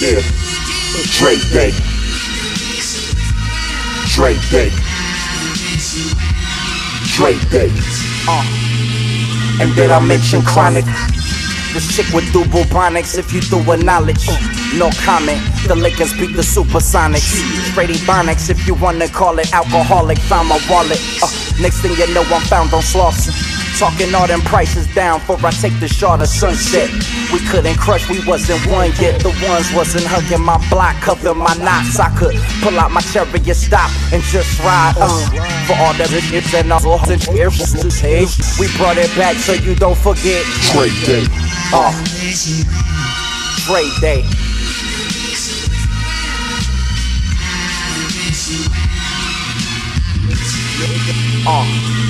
Yeah, Dre Day. Dre Day. Dre days. Uh. And then I mention chronic. The chick with do bubonics if you do a knowledge. No comment. The Lakers beat the Supersonics. Straight Ebonics if you wanna call it alcoholic. Found my wallet. Uh, next thing you know, I'm found on Slauson. Talking all them prices down for I take the shot of sunset. We couldn't crush, we wasn't one yet. The ones wasn't hugging my block, cover my knots. I could pull out my chariot, stop, and just ride. Uh, for all the riches and all the cheers. We brought it back so you don't forget. Trade day. Uh, trade day. Uh.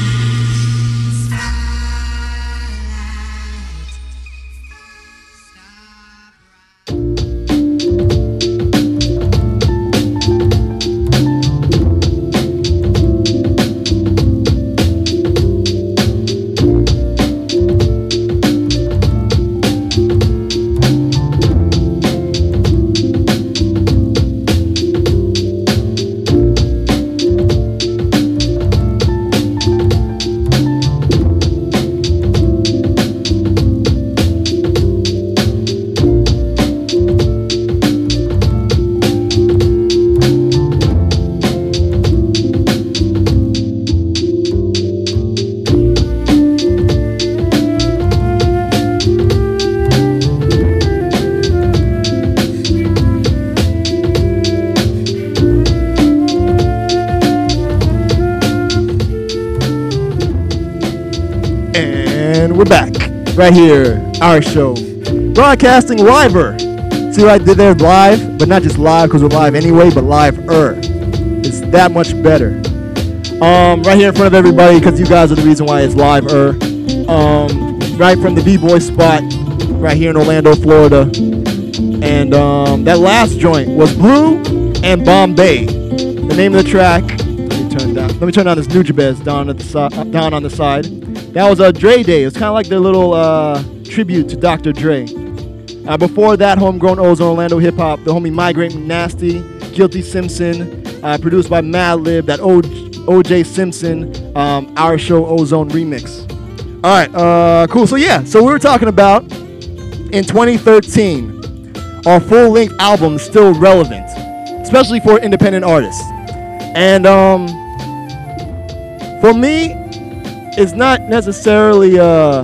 Right here, our show, broadcasting liver. See what I did there? Live, but not just live because we're live anyway, but live-er. It's that much better. Um, right here in front of everybody because you guys are the reason why it's live-er. Um, right from the B-boy spot, right here in Orlando, Florida. And um, that last joint was Blu and Bombay. The name of the track. Let me turn down. Let me turn down this Nujabes down at the si- down on the side. That was a Dre Day. It's kind of like their little uh, tribute to Dr. Dre. Uh, before that, Homegrown Ozone Orlando Hip Hop, the homie MyGrane Nasty, Guilty Simpson, uh, produced by Madlib, that OJ Simpson, um, Our Show Ozone remix. All right, uh, cool. So, yeah, so we were talking about in 2013, our full length album is still relevant, especially for independent artists. And um, for me, it's not necessarily uh,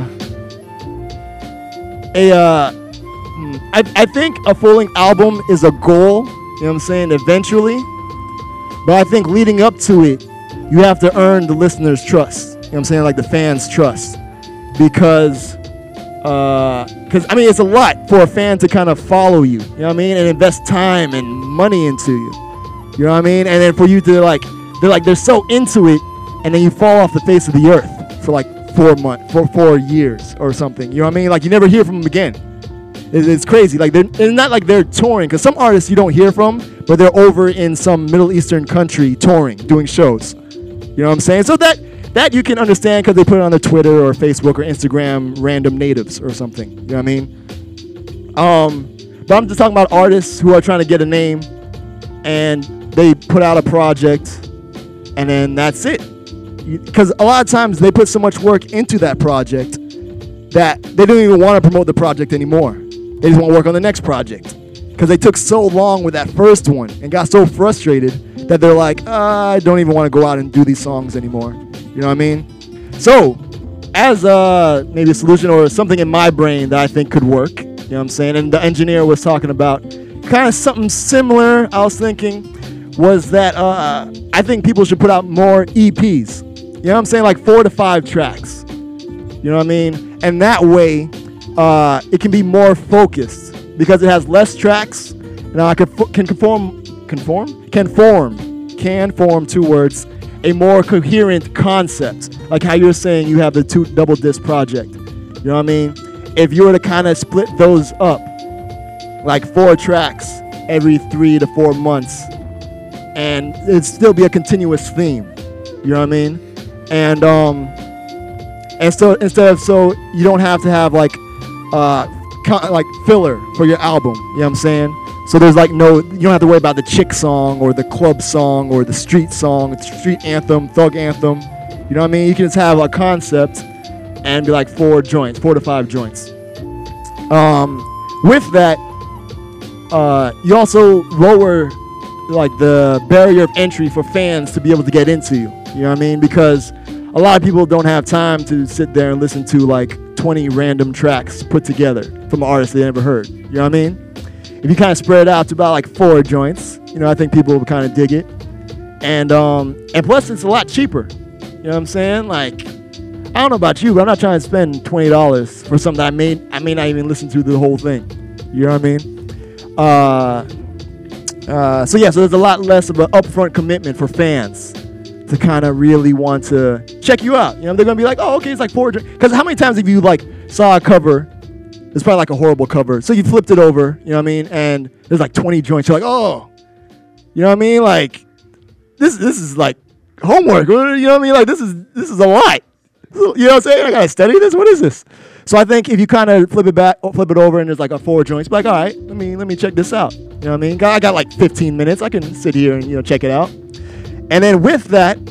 a. Uh, hmm, I, I think a full album is a goal. You know what I'm saying? Eventually, but I think leading up to it, you have to earn the listener's trust. You know what I'm saying? Like the fans' trust, because because I mean it's a lot for a fan to kind of follow you. You know what I mean? And invest time and money into you. You know what I mean? And then for you to like, they're like they're so into it, and then you fall off the face of the earth for like four months, for four years or something. You know what I mean? Like you never hear from them again. It- It's crazy. Like they're it's not like they're touring because some artists you don't hear from, but they're over in some Middle Eastern country touring, doing shows. You know what I'm saying? So that that you can understand because they put it on their Twitter or Facebook or Instagram, random natives or something. You know what I mean? Um, but I'm just talking about artists who are trying to get a name, and they put out a project, and then that's it. Because a lot of times they put so much work into that project that they don't even want to promote the project anymore. They just want to work on the next project because they took so long with that first one and got so frustrated that they're like, uh, I don't even want to go out and do these songs anymore. You know what I mean? So, as uh, maybe a solution or something in my brain that I think could work, you know what I'm saying? And the engineer was talking about kind of something similar. I was thinking was that uh, I think people should put out more EPs. You know what I'm saying? Like four to five tracks. You know what I mean? And that way, uh, it can be more focused because it has less tracks. Now I can, can conform, conform, can form, can form two words, a more coherent concept. Like how you're saying you have the two double disc project. You know what I mean? If you were to kind of split those up, like four tracks every three to four months, and it'd still be a continuous theme. You know what I mean? And um, and so instead of so you don't have to have like uh co- like filler for your album. You know what I'm saying? So there's like no you don't have to worry about the chick song or the club song or the street song, street anthem, thug anthem. You know what I mean? You can just have a concept and be like four joints, four to five joints. Um, with that, uh, you also lower like the barrier of entry for fans to be able to get into you. You know what I mean? Because a lot of people don't have time to sit there and listen to like 20 random tracks put together from an artist they never heard. You know what I mean? If you kind of spread it out to about like four joints, you know, I think people will kind of dig it. And um, and plus it's a lot cheaper. You know what I'm saying? Like, I don't know about you, but I'm not trying to spend twenty dollars for something I may I may not even listen to the whole thing. You know what I mean? Uh, uh, so yeah, so there's a lot less of an upfront commitment for fans to kind of really want to check you out. You know, they're gonna be like, oh, okay, it's like four. Because how many times have you like saw a cover? It's probably like a horrible cover. So you flipped it over. You know what I mean? And there's like 20 joints. You're like, oh, you know what I mean? Like this this is like homework. You know what I mean? Like this is this is a lot. You know what I'm saying? I gotta study this. What is this? So I think if you kind of flip it back, oh, flip it over, and there's like a four joints, like, all right, let me let me check this out. You know what I mean? I got like 15 minutes. I can sit here and you know check it out. And then with that,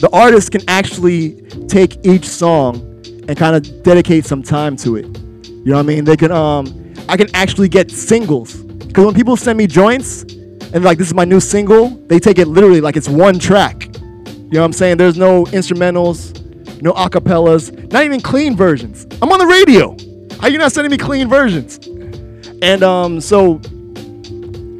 the artist can actually take each song and kind of dedicate some time to it. You know what I mean? They can um I can actually get singles. Cause when people send me joints and like this is my new single, they take it literally like it's one track. You know what I'm saying? There's no instrumentals, no acapellas, not even clean versions. I'm on the radio. How you not sending me clean versions? And um so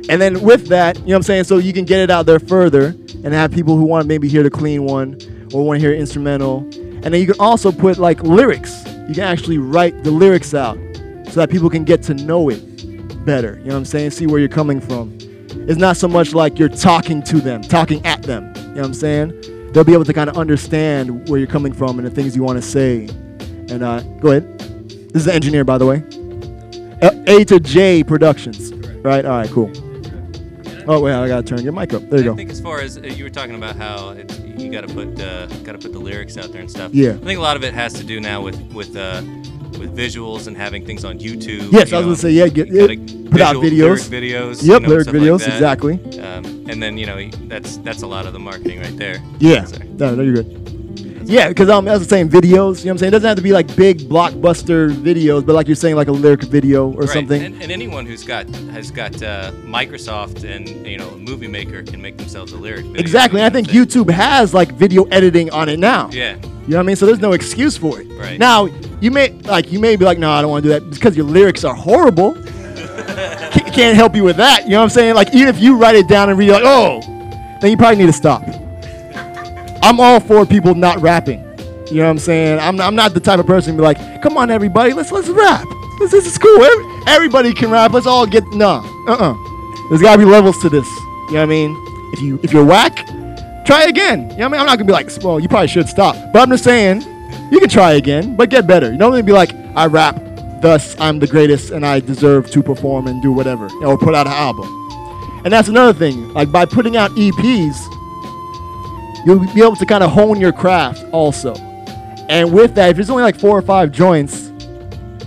and then with that, you know what I'm saying? So you can get it out there further and have people who want to maybe hear the clean one or want to hear instrumental. And then you can also put like lyrics. You can actually write the lyrics out so that people can get to know it better. You know what I'm saying? See where you're coming from. It's not so much like you're talking to them, talking at them. You know what I'm saying? They'll be able to kind of understand where you're coming from and the things you want to say. And uh, go ahead. This is the engineer, by the way. A A to J Productions. Right? All right, cool. Oh wait, I gotta turn your mic up. There you go. I think as far as uh, you were talking about how it's, you got to put uh, got to put the lyrics out there and stuff. Yeah. I think a lot of it has to do now with with uh, with visuals and having things on YouTube. Yes, you I was know, gonna say yeah. Get, gotta put out videos. lyric videos. Yep, you know, lyric stuff like videos. exactly. Um, and then you know that's that's a lot of the marketing right there. Yeah. So- No, no, you're good. Yeah, because um, as I was saying, videos. You know what I'm saying? It doesn't have to be like big blockbuster videos, but like you're saying, like a lyric video or right. something. And, and anyone who's got has got uh, Microsoft and you know a movie maker can make themselves a lyric. Video. Exactly. And I think YouTube has like video editing on it now. Yeah. You know what I mean? So there's no excuse for it. Right. Now, you may like you may be like, no, I don't want to do that because your lyrics are horrible. Ca- Can't help you with that. You know what I'm saying? Like even if you write it down and read it like, oh, then you probably need to stop. I'm all for people not rapping. You know what I'm saying? I'm, I'm not the type of person to be like, come on everybody, let's let's rap. This, this is cool. Every- everybody can rap. Let's all get no. Uh-uh. There's gotta be levels to this. You know what I mean? If you if you're whack, try again. You know what I mean? I'm not gonna be like, well, you probably should stop. But I'm just saying, you can try again, but get better. You don't need to be like, I rap, thus I'm the greatest and I deserve to perform and do whatever. Or put out an album. And that's another thing. Like by putting out EPs, you'll be able to kind of hone your craft also. And with that, if it's only like four or five joints,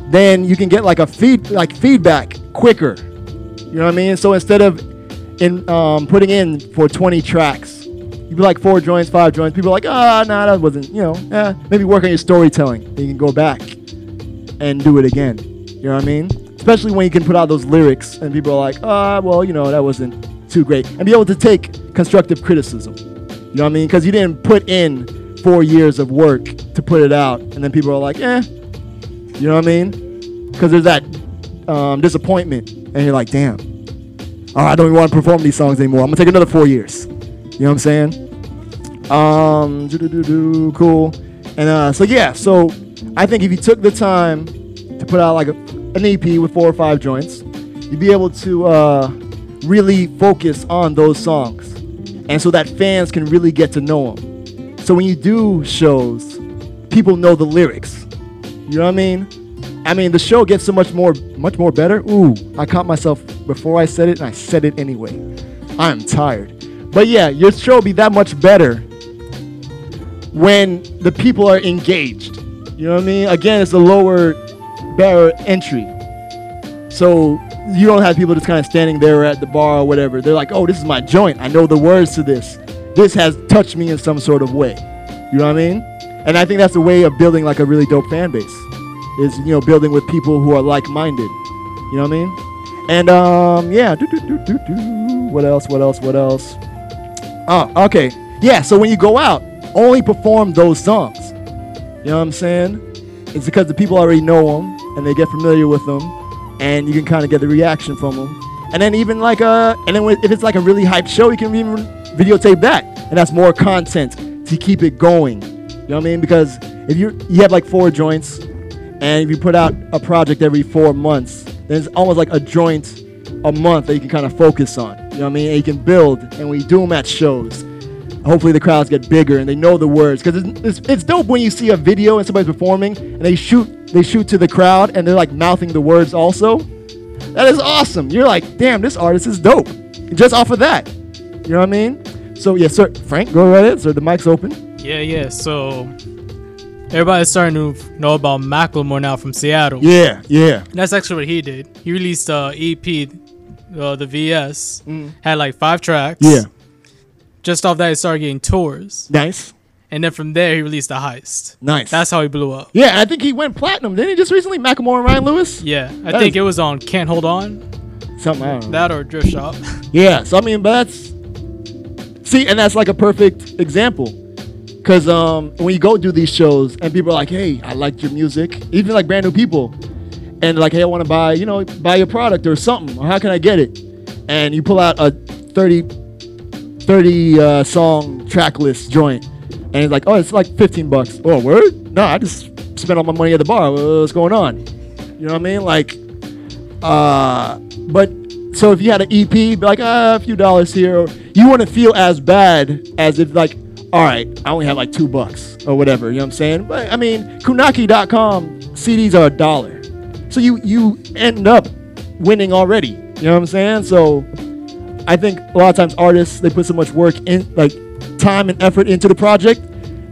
then you can get like a feed like feedback quicker. You know what I mean? So instead of in um, putting in for 20 tracks, you'd be like four joints, five joints. People are like, ah, nah, that wasn't. You know, eh, maybe work on your storytelling. Then you can go back and do it again. You know what I mean? Especially when you can put out those lyrics and people are like, ah, well, you know, that wasn't too great, and be able to take constructive criticism. You know what I mean? Because you didn't put in four years of work to put it out, and then people are like, eh. You know what I mean? Because there's that um, disappointment, and you're like, damn. Right, I don't even want to perform these songs anymore. I'm gonna take another four years. You know what I'm saying? Um, doo-doo-doo-doo, cool. And uh, so yeah, so I think if you took the time to put out like a, an EP with four or five joints, you'd be able to uh, really focus on those songs, and so that fans can really get to know them. So when you do shows, people know the lyrics. You know what I mean? I mean, the show gets so much more, much more better. Ooh, I caught myself before I said it, and I said it anyway. I'm tired. But yeah, your show will be that much better when the people are engaged. You know what I mean? Again, it's a lower barrier entry. So you don't have people just kind of standing there at the bar or whatever. They're like, oh, this is my joint. I know the words to this. This has touched me in some sort of way. You know what I mean? And I think that's a way of building like a really dope fan base. Is you know building with people who are like-minded. You know what I mean? And um, yeah. What else? What else? What else? Oh, okay. Yeah. So when you go out, only perform those songs. You know what I'm saying? It's because the people already know them and they get familiar with them, and you can kind of get the reaction from them. And then even like uh, and then if it's like a really hyped show, you can even videotape that, and that's more content to keep it going. You know what I mean? Because if you you have like four joints, and if you put out a project every four months, then it's almost like a joint a month that you can kind of focus on. You know what I mean? And you can build, and we do them at shows. Hopefully the crowds get bigger and they know the words because it's, it's, it's dope when you see a video and somebody's performing and they shoot they shoot to the crowd and they're like mouthing the words also. That is awesome. You're like, damn, this artist is dope. Just off of that. You know what I mean? So yeah, sir, Frank, go right ahead. Sir, the mic's open. Yeah, yeah. So everybody's starting to know about Macklemore now from Seattle. Yeah, yeah. That's actually what he did. He released a EP, uh, the VS, had like five tracks. Yeah. Just off that, he started getting tours. Nice. And then from there, he released the Heist. Nice. That's how he blew up. Yeah, I think he went platinum. Didn't he just recently? Macklemore and Ryan Lewis. Yeah, I That think is- it was on Can't Hold On. Something I don't know. That or Thrift Shop. Yeah, so I mean, but that's see, and that's like a perfect example, because um, when you go do these shows and people are like, "Hey, I liked your music," even like brand new people, and like, "Hey, I want to buy, you know, buy your product or something, or how can I get it?" And you pull out a 30, 30 uh, song track list joint, and it's like, "Oh, it's like fifteen bucks." Oh, word? No, I just spent all my money at the bar. What's going on? You know what I mean? Like, uh, but so if you had an EP, be like ah, a few dollars here, you wouldn't feel as bad as if like, all right, I only have like two bucks or whatever. You know what I'm saying? But I mean, Kunaki.com CDs are a dollar, so you you end up winning already. You know what I'm saying? So I think a lot of times artists they put so much work in, like time and effort into the project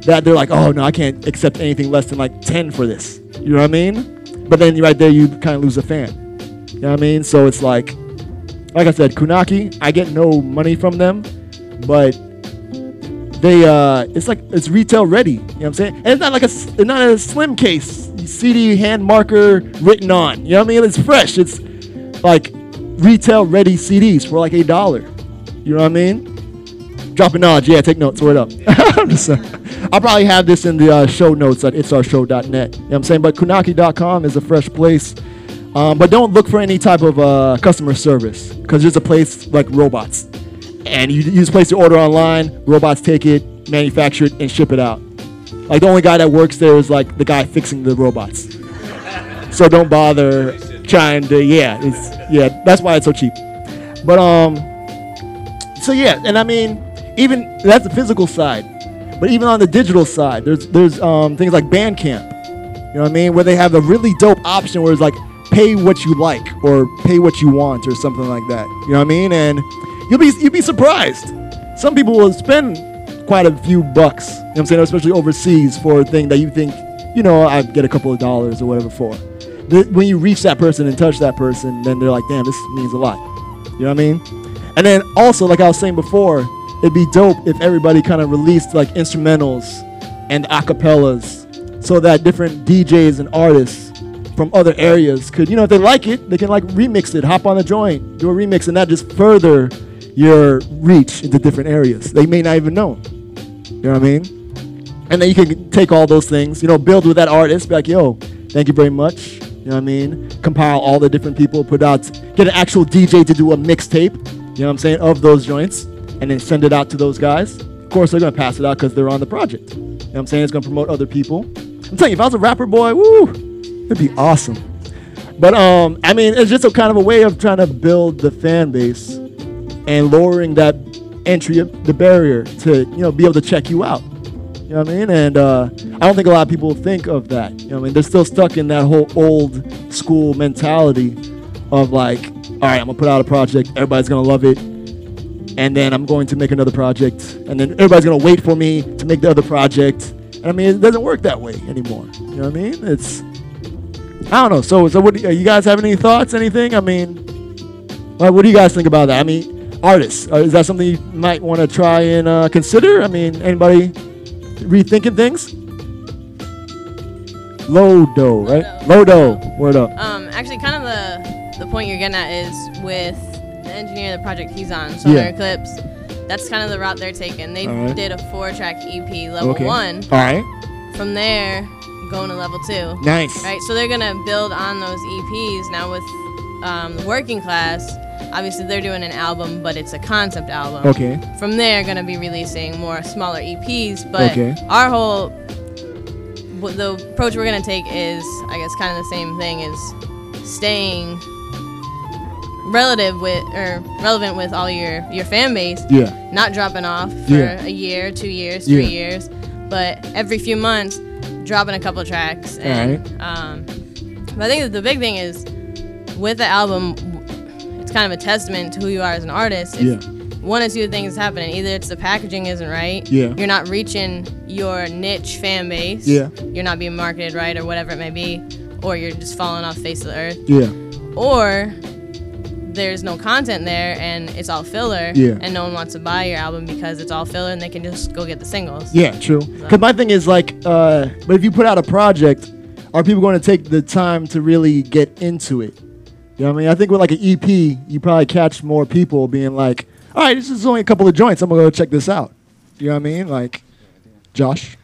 that they're like, oh no, I can't accept anything less than like ten for this. You know what I mean? But then right there, you kind of lose a fan. You know what I mean? So it's like, like I said, Kunaki, I get no money from them, but they uh, it's like it's retail ready. You know what I'm saying? And it's not like a it's not a slim case CD hand marker written on. You know what I mean? It's fresh. It's like retail ready CDs for like a dollar. You know what I mean? Dropping knowledge, yeah. Take notes. Word up. I'll probably have this in the uh, show notes at it'sourshow.net. You know what I'm saying? But kunaki.com is a fresh place. Um, but don't look for any type of uh, customer service because there's a place like robots. And you, you just place your order online, robots take it, manufacture it, and ship it out. Like the only guy that works there is like the guy fixing the robots. so don't bother trying to, yeah, it's, yeah, that's why it's so cheap. But, um, so yeah, and I mean, even that's the physical side. But even on the digital side, there's there's um, things like Bandcamp. You know what I mean? Where they have a really dope option where it's like pay what you like or pay what you want or something like that. You know what I mean? And you'll be you'll be surprised. Some people will spend quite a few bucks. You know what I'm saying? Especially overseas for a thing that you think, you know, I get a couple of dollars or whatever for. Th- When you reach that person and touch that person, then they're like, damn, this means a lot. You know what I mean? And then also, like I was saying before, it'd be dope if everybody kind of released like instrumentals and acapellas so that different DJs and artists from other areas could, you know, if they like it, they can like remix it, hop on the joint, do a remix, and that just further your reach into different areas. They may not even know. You know what I mean? And then you can take all those things, you know, build with that artist, be like, yo, thank you very much. You know what I mean? Compile all the different people, put out, get an actual DJ to do a mixtape, you know what I'm saying, of those joints, and then send it out to those guys. Of course, they're gonna pass it out because they're on the project. You know what I'm saying? It's gonna promote other people. I'm telling you, if I was a rapper boy, woo, it'd be awesome. But um, I mean, it's just a kind of a way of trying to build the fan base and lowering that entry, the barrier to you know be able to check you out. You know what I mean? And uh, I don't think a lot of people think of that. You know what I mean? They're still stuck in that whole old school mentality of like, all right, I'm gonna put out a project, everybody's gonna love it, and then I'm going to make another project, and then everybody's gonna wait for me to make the other project. And I mean, it doesn't work that way anymore. You know what I mean? It's I don't know. So, so what? You guys have any thoughts? Anything? I mean, like, what do you guys think about that? I mean, artists. Uh, is that something you might want to try and uh, consider? I mean, anybody rethinking things? Lodo, right? Lodo. Word up. Um, actually, kind of the the point you're getting at is with the engineer, the project he's on, Solar Yeah. Eclipse. That's kind of the route they're taking. They Alright. did a four-track EP, level Okay. one. All right. From there, going to level two. Nice. Right. So they're gonna build on those EPs now with um, the working class. Obviously, they're doing an album, but it's a concept album. Okay. From there, gonna be releasing more smaller EPs. But Okay. our whole the approach we're gonna take is, I guess, kind of the same thing: is staying relative with or relevant with all your your fan base. Yeah. Not dropping off for Yeah. a year, two years, three Yeah. years, but every few months, dropping a couple tracks. And um, but I think that the big thing is with the album, it's kind of a testament to who you are as an artist. If Yeah. One or two things happening. Either it's the packaging isn't right. Yeah. You're not reaching your niche fan base. Yeah. You're not being marketed right or whatever it may be. Or you're just falling off face of the earth. Yeah. Or there's no content there and it's all filler. Yeah. And no one wants to buy your album because it's all filler and they can just go get the singles. Yeah, true. Because my thing is like, uh, but if you put out a project, are people going to take the time to really get into it? You know what I mean? I think with like an EP, you probably catch more people being like, all right, this is only a couple of joints. I'm going to go check this out. You know what I mean? Like, Josh?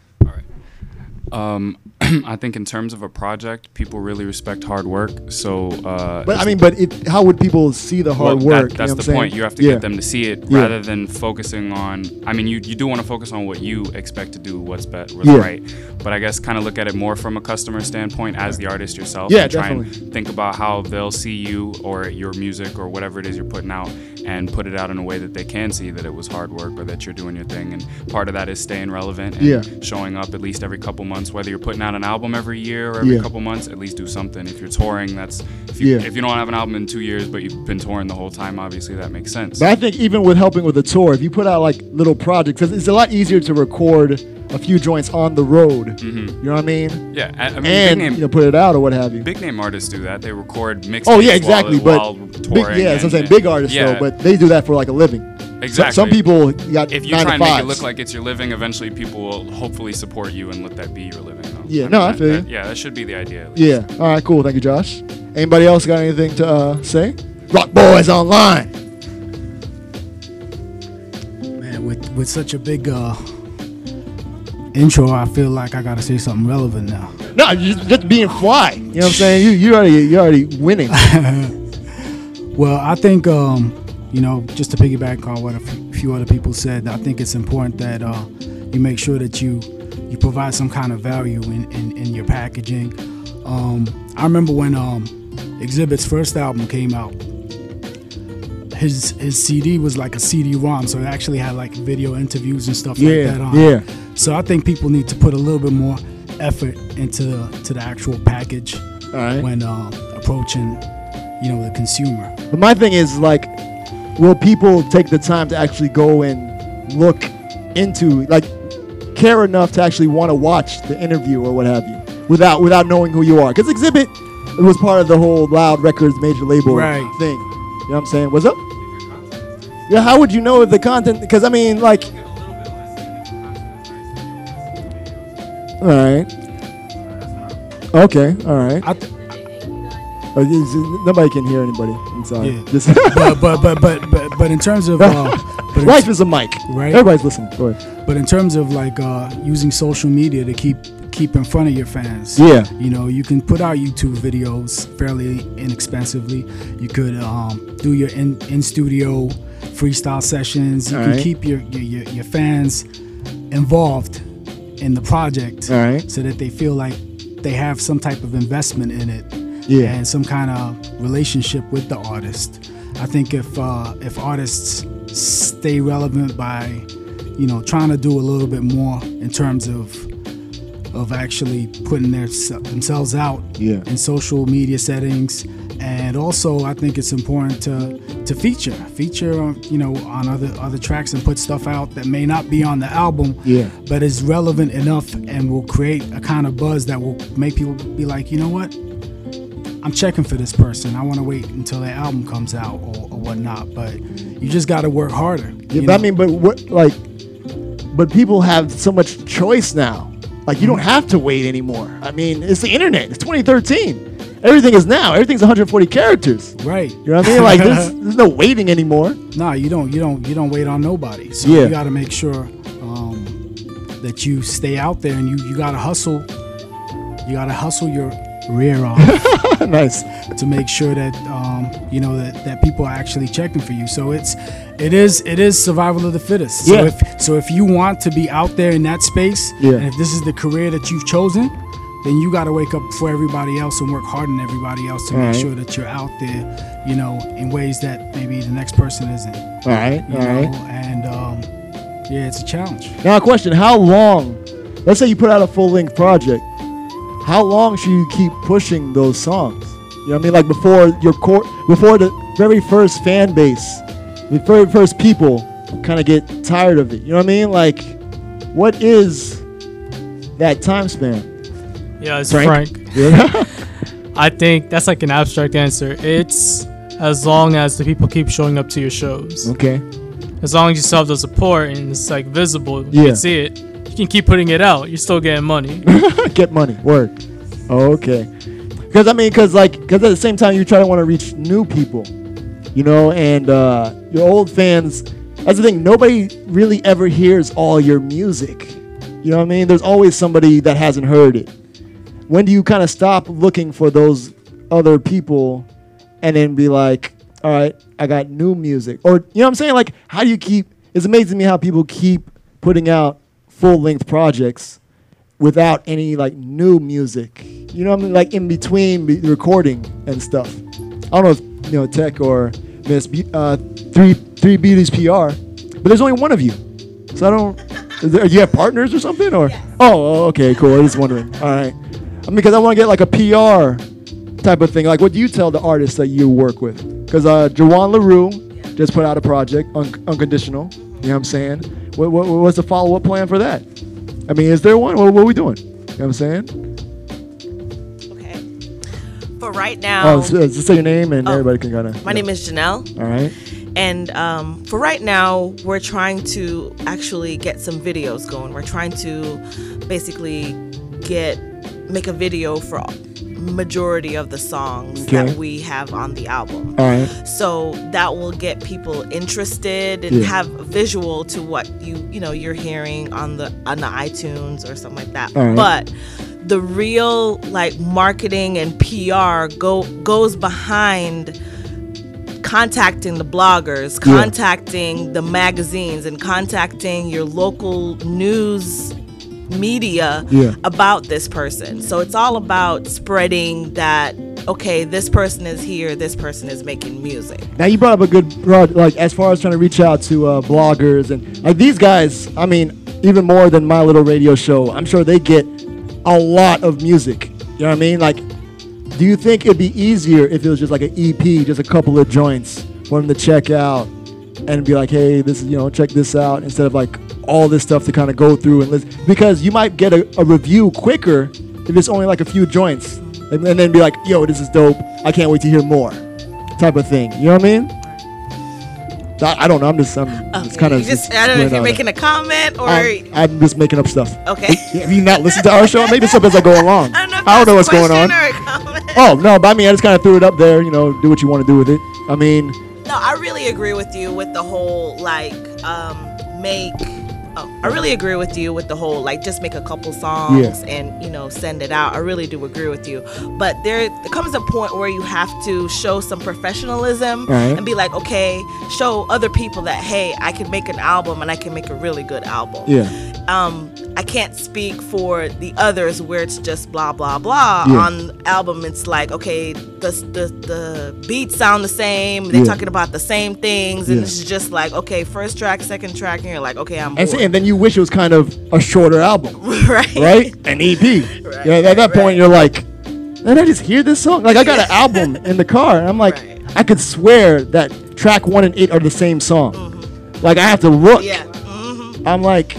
Um, I think in terms of a project, people really respect hard work. So, uh, But I mean, but it, how would people see the hard well, that- work? You know that's the saying? point. You have to Yeah. get them to see it Yeah. rather than focusing on. I mean, you, you do want to focus on what you expect to do, what's bet, what's Yeah. right. But I guess kind of look at it more from a customer standpoint as the artist yourself. Yeah, and try definitely. and think about how they'll see you or your music or whatever it is you're putting out, and put it out in a way that they can see that it was hard work or that you're doing your thing. And part of that is staying relevant and Yeah. showing up at least every couple months, whether you're putting out an album every year or every Yeah. couple months, at least do something. If you're touring, that's if you, Yeah. if you don't have an album in two years, but you've been touring the whole time, obviously that makes sense. But I think even with helping with a tour, if you put out like little projects, it's a lot easier to record a few joints on the road. Mhm. You know what I mean? Yeah, I, I mean, and big name, you know, put it out or what have you. big name artists do that. They record mix. Oh yeah, exactly. While, but while big, yeah, that's what I'm saying. Big artists yeah. though, but they do that for like a living. So- Exactly. some people got If you nine try to and make it look like it's your living, eventually people will hopefully support you and let that be your living. Though. Yeah, no, I that- feel you. Yeah, that should be the idea. Yeah. All right. Cool. Thank you, Josh. Anybody else got anything to uh, say? Rock Boys Online. Man, with with such a big uh, intro, I feel like I gotta say something relevant now. No, just, just being fly. You know what I'm saying? You you already you already winning. Well, I think um, you know, just to piggyback on what a few other people said, I think it's important that uh, you make sure that you you provide some kind of value in, in, in your packaging. Um, I remember when um, Xzibit's first album came out. His his CD was like a CD-ROM, so it actually had like video interviews and stuff Yeah, like that on. yeah. So I think people need to put a little bit more effort into the to the actual package when uh, approaching, you know, the consumer. But my thing is like, will people take the time to actually go and look into like care enough to actually want to watch the interview or what have you without without knowing who you are? Because Xzibit it was part of the whole Loud Records major label Right. thing. You know what I'm saying? What's up? Yeah, how would you know if the content? Because I mean, like, all right, okay, all right. Uh, is- nobody can hear anybody. I'm sorry. Yeah. But, but but but but but in terms of uh, but Life is a mic. right? Everybody's listening. But in terms of like uh, using social media to keep keep in front of your fans, Yeah. you know, you can put out YouTube videos fairly inexpensively. You could um, do your in in studio freestyle sessions. You can Alright. keep your, your your fans involved in the project, so that they feel like they have some type of investment in it, Yeah. and some kind of relationship with the artist. I think if uh, if artists stay relevant by, you know, trying to do a little bit more in terms of of actually putting their themselves out Yeah. in social media settings, and also I think it's important to to feature feature uh, you know on other other tracks and put stuff out that may not be on the album, Yeah. but is relevant enough and will create a kind of buzz that will make people be like, you know what, I'm checking for this person. I want to wait until their album comes out or, or whatnot. But you just got to work harder. Yeah, but I mean, but what like, but people have so much choice now. Like you don't have to wait anymore. I mean, it's the internet. It's 2013. Everything is now. Everything's 140 characters. Right. You know what I mean? Like there's, there's no waiting anymore. Nah, you don't. You don't. You don't wait on nobody. So Yeah. you got to make sure um, that you stay out there and you you got to hustle. You got to hustle your rear off. nice. To make sure that um, you know that, that people are actually checking for you. So it's it is it is survival of the fittest. So Yeah. if so if you want to be out there in that space, Yeah. and if this is the career that you've chosen, then you got to wake up before everybody else and work harder than everybody else to All make right. sure that you're out there, you know, in ways that maybe the next person isn't. All right, You all know, right. and um, yeah, it's a challenge. Now, a question: How long? Let's say you put out a full length project. How long should you keep pushing those songs? You know what I mean? Like before your core, before the very first fan base, the very first people kind of get tired of it. You know what I mean? Like, what is that time span? Yeah, it's Frank? Frank. Yeah. I think that's like an abstract answer. It's as long as the people keep showing up to your shows. Okay. As long as you still have the support and it's like visible, you Yeah. can see it. Can keep putting it out. You're still getting money. get money. Word. Okay. Because I mean, because like, because at the same time, you try to want to reach new people, you know, and uh, your old fans. That's the thing. Nobody really ever hears all your music. You know what I mean? There's always somebody that hasn't heard it. When do you kind of stop looking for those other people, and then be like, all right, I got new music, or you know what I'm saying? Like, how do you keep? It's amazing to me how people keep putting out full length projects without any like new music. You know what I mean? Like in between be- recording and stuff. I don't know if you know Tech or Miss Be- uh, Three Three Beauties PR, but there's only one of you, so I don't. Is there, you have partners or something? Or oh, okay, cool. I was just wondering. All right. I mean, because I want to get like a PR type of thing. Like, what do you tell the artists that you work with? Because uh, Jawan LaRue just put out a project, un- Unconditional. You know what I'm saying? What, what, what's the follow up plan for that? I mean, is there one? What, what are we doing? You know what I'm saying? Okay. For right now, Oh, so, so say your name and Oh, everybody can kind of. my name is Janelle. All right. And um, for right now, we're trying to actually get some videos going. We're trying to basically get make a video for majority of the songs Okay. that we have on the album. Right. So that will get people interested and Yeah. have a visual to what you you know you're hearing on the on the iTunes or something like that. Right. But the real like marketing and PR go goes behind contacting the bloggers, Yeah. contacting the magazines, and contacting your local news media Yeah. about this person. So it's all about spreading that. Okay, this person is here. This person is making music. Now you brought up a good like as far as trying to reach out to uh, bloggers and like these guys. I mean, even more than my little radio show. I'm sure they get a lot of music. You know what I mean? Like, do you think it'd be easier if it was just like an EP, just a couple of joints for them to check out and be like, hey, this is you know, check this out instead of like all this stuff to kind of go through and listen because you might get a, a review quicker if it's only like a few joints and, and then be like, yo, this is dope. I can't wait to hear more, type of thing. You know what I mean? I, I don't know. I'm just I'm just kind of You just I don't know if you're making a comment or I'm, I'm just making up stuff. okay. Have you not listened to our show? Maybe something as I go along. I don't know, what's going on. Oh no, but I mean, I just kind of threw it up there. You know, do what you want to do with it. I mean, No, I really agree with you with the whole like um make oh, I really agree with you with the whole like just make a couple songs Yeah. and you know send it out. I really do agree with you. But there, there comes a point where you have to show some professionalism Right. and be like, okay, show other people that hey, I can make an album and I can make a really good album. Yeah. Um, I can't speak for the others where it's just blah blah blah. Yeah. On album, it's like okay, the the the beats sound the same. They're Yeah. talking about the same things, and Yeah. it's just like okay, first track, second track, and you're like okay, I'm and, bored. And then you wish it was kind of a shorter album, right? right? An EP. yeah. At that point, you're like, did I just hear this song? Like I got an album in the car, and I'm like, I could swear that track one and eight are the same song. Mm-hmm. Like I have to look. Yeah. Mm-hmm. I'm like,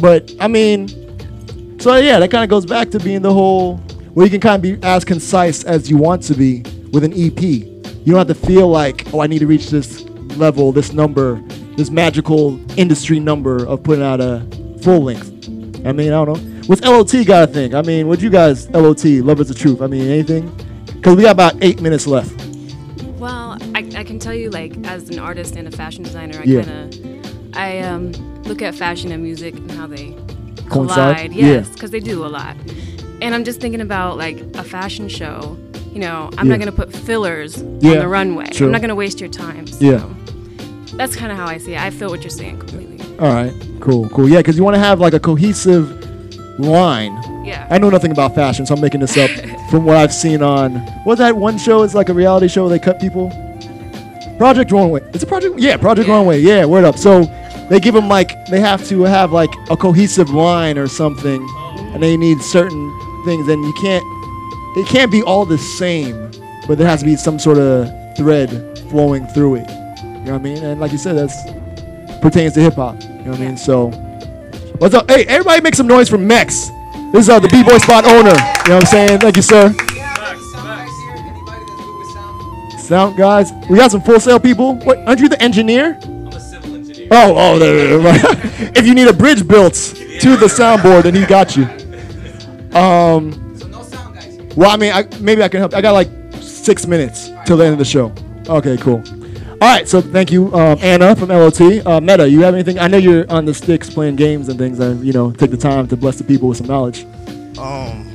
but I mean, so yeah, that kind of goes back to being the whole where you can kind of be as concise as you want to be with an EP. You don't have to feel like, oh, I need to reach this level, this number, this magical industry number of putting out a full length. I mean, I don't know. What's LOT got to think? I mean, what you guys, LOT, Love is the Truth? I mean, anything? Because we got about eight minutes left. Well, I, I can tell you, like, as an artist and a fashion designer, I Yeah. kind of, I um, look at fashion and music and how they Coincide? collide. Yeah. Yes, because they do a lot. And I'm just thinking about like a fashion show. You know, I'm Yeah. not gonna put fillers Yeah, on the runway. true. I'm not gonna waste your time. So Yeah. That's kind of how I see it. I feel what you're saying completely. All right, cool, cool. Yeah, because you want to have like a cohesive line. Yeah. I know nothing about fashion, so I'm making this up from what I've seen on. What's that one show? It's like a reality show where they cut people. Project Runway. It's a project. Yeah, Project Runway. Yeah, word up. So they give them like they have to have like a cohesive line or something, and they need certain things, and you can't. It can't be all the same, but there has to be some sort of thread flowing through it. Know what I mean? And like you said, that's pertains to hip hop. You know what I mean? So, what's up? Hey, everybody make some noise for Mex. This is uh, the B-Boy Spot owner. You know what I'm saying? Thank you, sir. Sound guys, we got some Full Sail people. What? Aren't you the engineer? I'm a civil engineer. Oh, oh, there, if you need a bridge built to the soundboard, then he got you. Um. Well, I mean, I, maybe I can help. I got like six minutes till the end of the show. Okay, cool. All right, so thank you, um, Anna from LOT. Uh, Meta, you have anything? I know you're on the sticks playing games and things, and you know, take the time to bless the people with some knowledge. Um,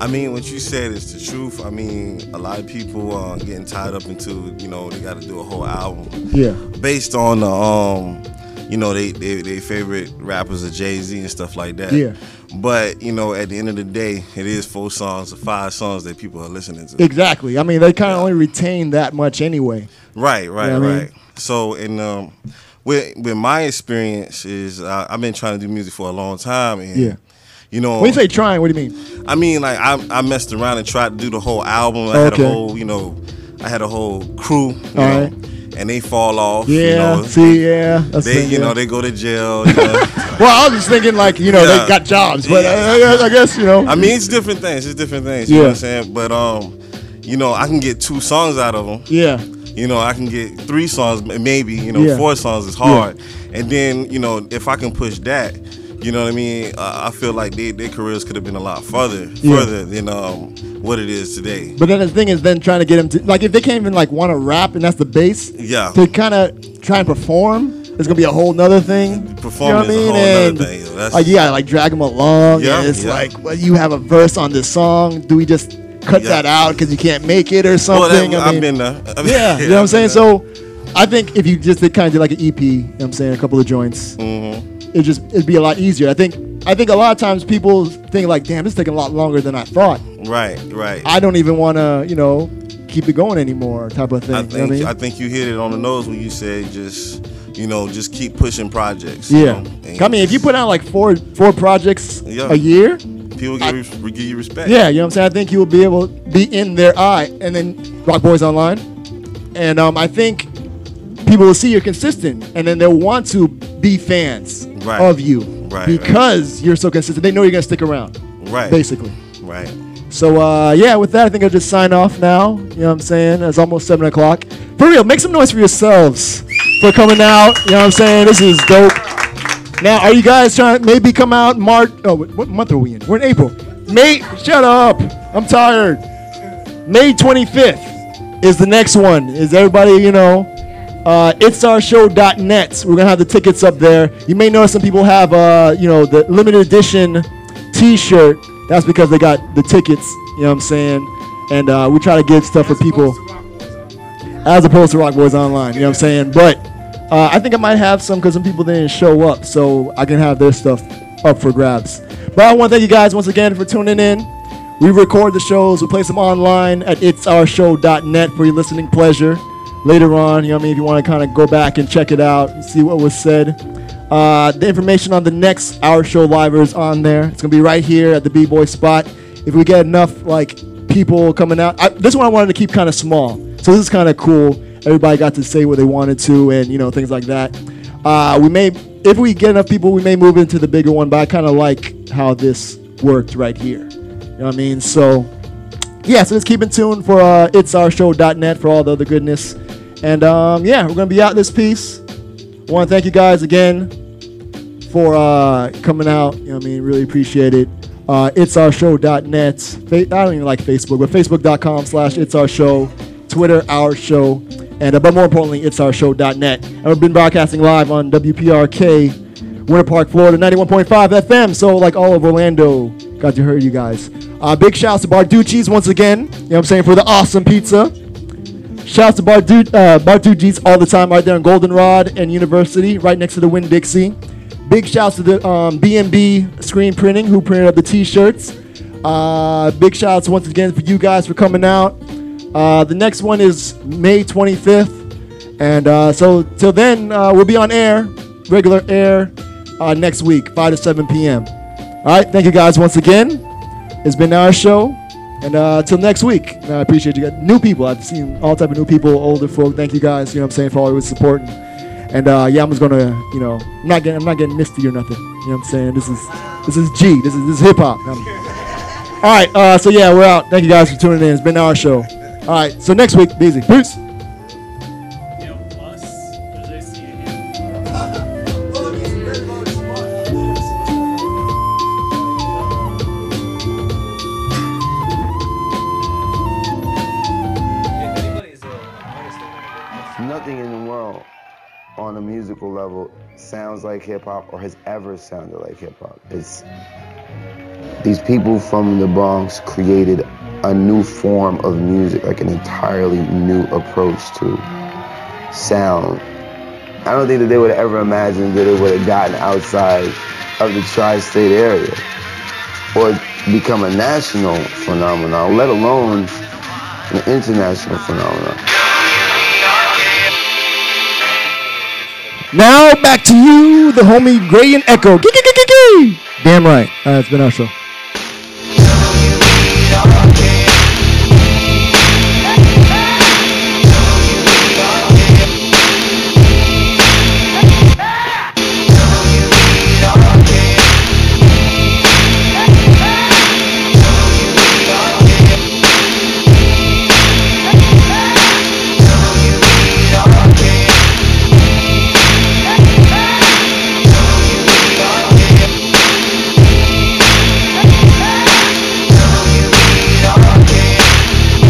I mean, what you said is the truth. I mean, a lot of people uh, getting tied up into, you know, they got to do a whole album. Yeah. Based on the, um, you know, they, they, they favorite rappers are Jay Z and stuff like that. Yeah. But you know, at the end of the day, it is four songs or five songs that people are listening to. Exactly. I mean, they kind of only retain that much anyway. Right, right, You know what I mean? right. So, in um, with with my experience is uh, I've been trying to do music for a long time, and Yeah. you know, When you say trying, what do you mean? I mean, like I, I messed around and tried to do the whole album. I had Okay. a whole, you know, I had a whole crew. You All know, right. And they fall off. you Yeah, know. see, yeah, they you know they go to jail. You know. Well, I was just thinking like you know Yeah. they got jobs, but uh, I, guess- I guess you know. I mean, it's different things. It's different things. You know Yeah. what I'm saying? But um, you know, I can get two songs out of them. Yeah. You know, I can get three songs, maybe. You know, Yeah. four songs is hard. And then you know, if I can push that, you know what I mean. Uh, I feel like they, their careers could have been a lot further, Yeah. than um what it is today. But then the thing is, then trying to get them to like if they can't even like want to rap and that's the base. Yeah. To kind of try and perform, it's gonna be a whole nother thing. Performing you know what I is a mean? whole and thing. That's- like you gotta like drag them along. Yeah, and it's yeah. like, well, you have a verse on this song. Do we just cut Yeah. that out because you can't make it or Well, something? that- I I've mean, been there. I mean, yeah, you know what I'm saying. So, I think if you just did kind of do like an EP, you know what I'm saying, a couple of joints, Mm-hmm. It just it'd be a lot easier. I think. I think a lot of times people think like, damn, this is taking a lot longer than I thought. Right, right. I don't even want to, you know, keep it going anymore, type of thing. I you know think I mean? I think you hit it on the nose when you said just you know just keep pushing projects. yeah. you know, I mean, if you put out like four four projects Yeah. a year, people give, you, give you respect. yeah, you know what I'm saying. I think you will be able to be in their eye, and then Rock Boys Online, and um, I think people will see you're consistent, and then they'll want to be fans Right. of you Right, because you're so consistent. They know you're gonna stick around, Right. Basically. Right. So uh, yeah, with that, I think I'll just sign off now. You know what I'm saying? It's almost seven o'clock. For real, make some noise for yourselves for coming out. You know what I'm saying? This is dope. Now, are you guys trying to maybe come out March? Oh, what what month are we in? We're in April. May. Shut up. I'm tired. May 25th is the next one. Is everybody you know? Uh, it's our show.net. We're gonna have the tickets up there. You may notice some people have uh, you know, the limited edition T-shirt. That's because they got the tickets. You know what I'm saying? And uh, we try to get stuff for people as opposed to Rock Boys Online. You know what I'm saying? But uh, I think I might have some because some people didn't show up, so I can have their stuff up for grabs. But I want to thank you guys once again for tuning in. We record the shows. We place them online at itsourshow.net for your listening pleasure. Later on, you know what I mean? If you want to kind of go back and check it out and see what was said. Uh, the information on the next Our Show Live is on there. It's going to be right here at the B-Boy spot. If we get enough, like, people coming out. I, this one I wanted to keep kind of small. So this is kind of cool. Everybody got to say what they wanted to and, you know, things like that. Uh, we may, if we get enough people, we may move into the bigger one, but I kind of like how this worked right here. You know what I mean? So, yeah, so just keep in tune for uh, itsourshow.net for all the other goodness. And um, yeah, we're going to be out this piece. I want to thank you guys again for uh, coming out. You know I mean? Really appreciate it. Uh, itsourshow.net. Fa- I don't even like Facebook, but facebook.com slash it's our show. Twitter, our show. And uh, but more importantly, it's our show.net. And we've been broadcasting live on WPRK, Winter Park, Florida, 91.5 FM. So like all of Orlando, got to hear you guys. Uh, big shouts to Barducci's once again. You know what I'm saying? For the awesome pizza. Shouts to Bardu- uh, all the time right there on Goldenrod and University, right next to the Winn Dixie. Big shouts to the um, B&B Screen Printing who printed up the T-shirts. Uh, big shouts once again for you guys for coming out. Uh, the next one is May 25th, and uh, so till then uh, we'll be on air, regular air, uh, next week, 5 to 7 p.m. All right, thank you guys once again. It's been our show, and uh, till next week. I appreciate you guys. New people, I've seen all type of new people, older folk. Thank you guys. You know what I'm saying for always supporting. And uh, yeah, I'm just gonna, you know, I'm not getting, I'm not getting misty or nothing. You know what I'm saying? This is, this is G. This is this is hip hop. All right, uh, so yeah, we're out. Thank you guys for tuning in. It's been our show. All right, so next week, busy. Peace. Sounds like hip hop or has ever sounded like hip hop. It's these people from the Bronx created a new form of music, like an entirely new approach to sound. I don't think that they would have ever imagined that it would have gotten outside of the tri-state area or become a national phenomenon, let alone an international phenomenon. Now back to you, the homie Gray and Echo. Damn right, it's been our show.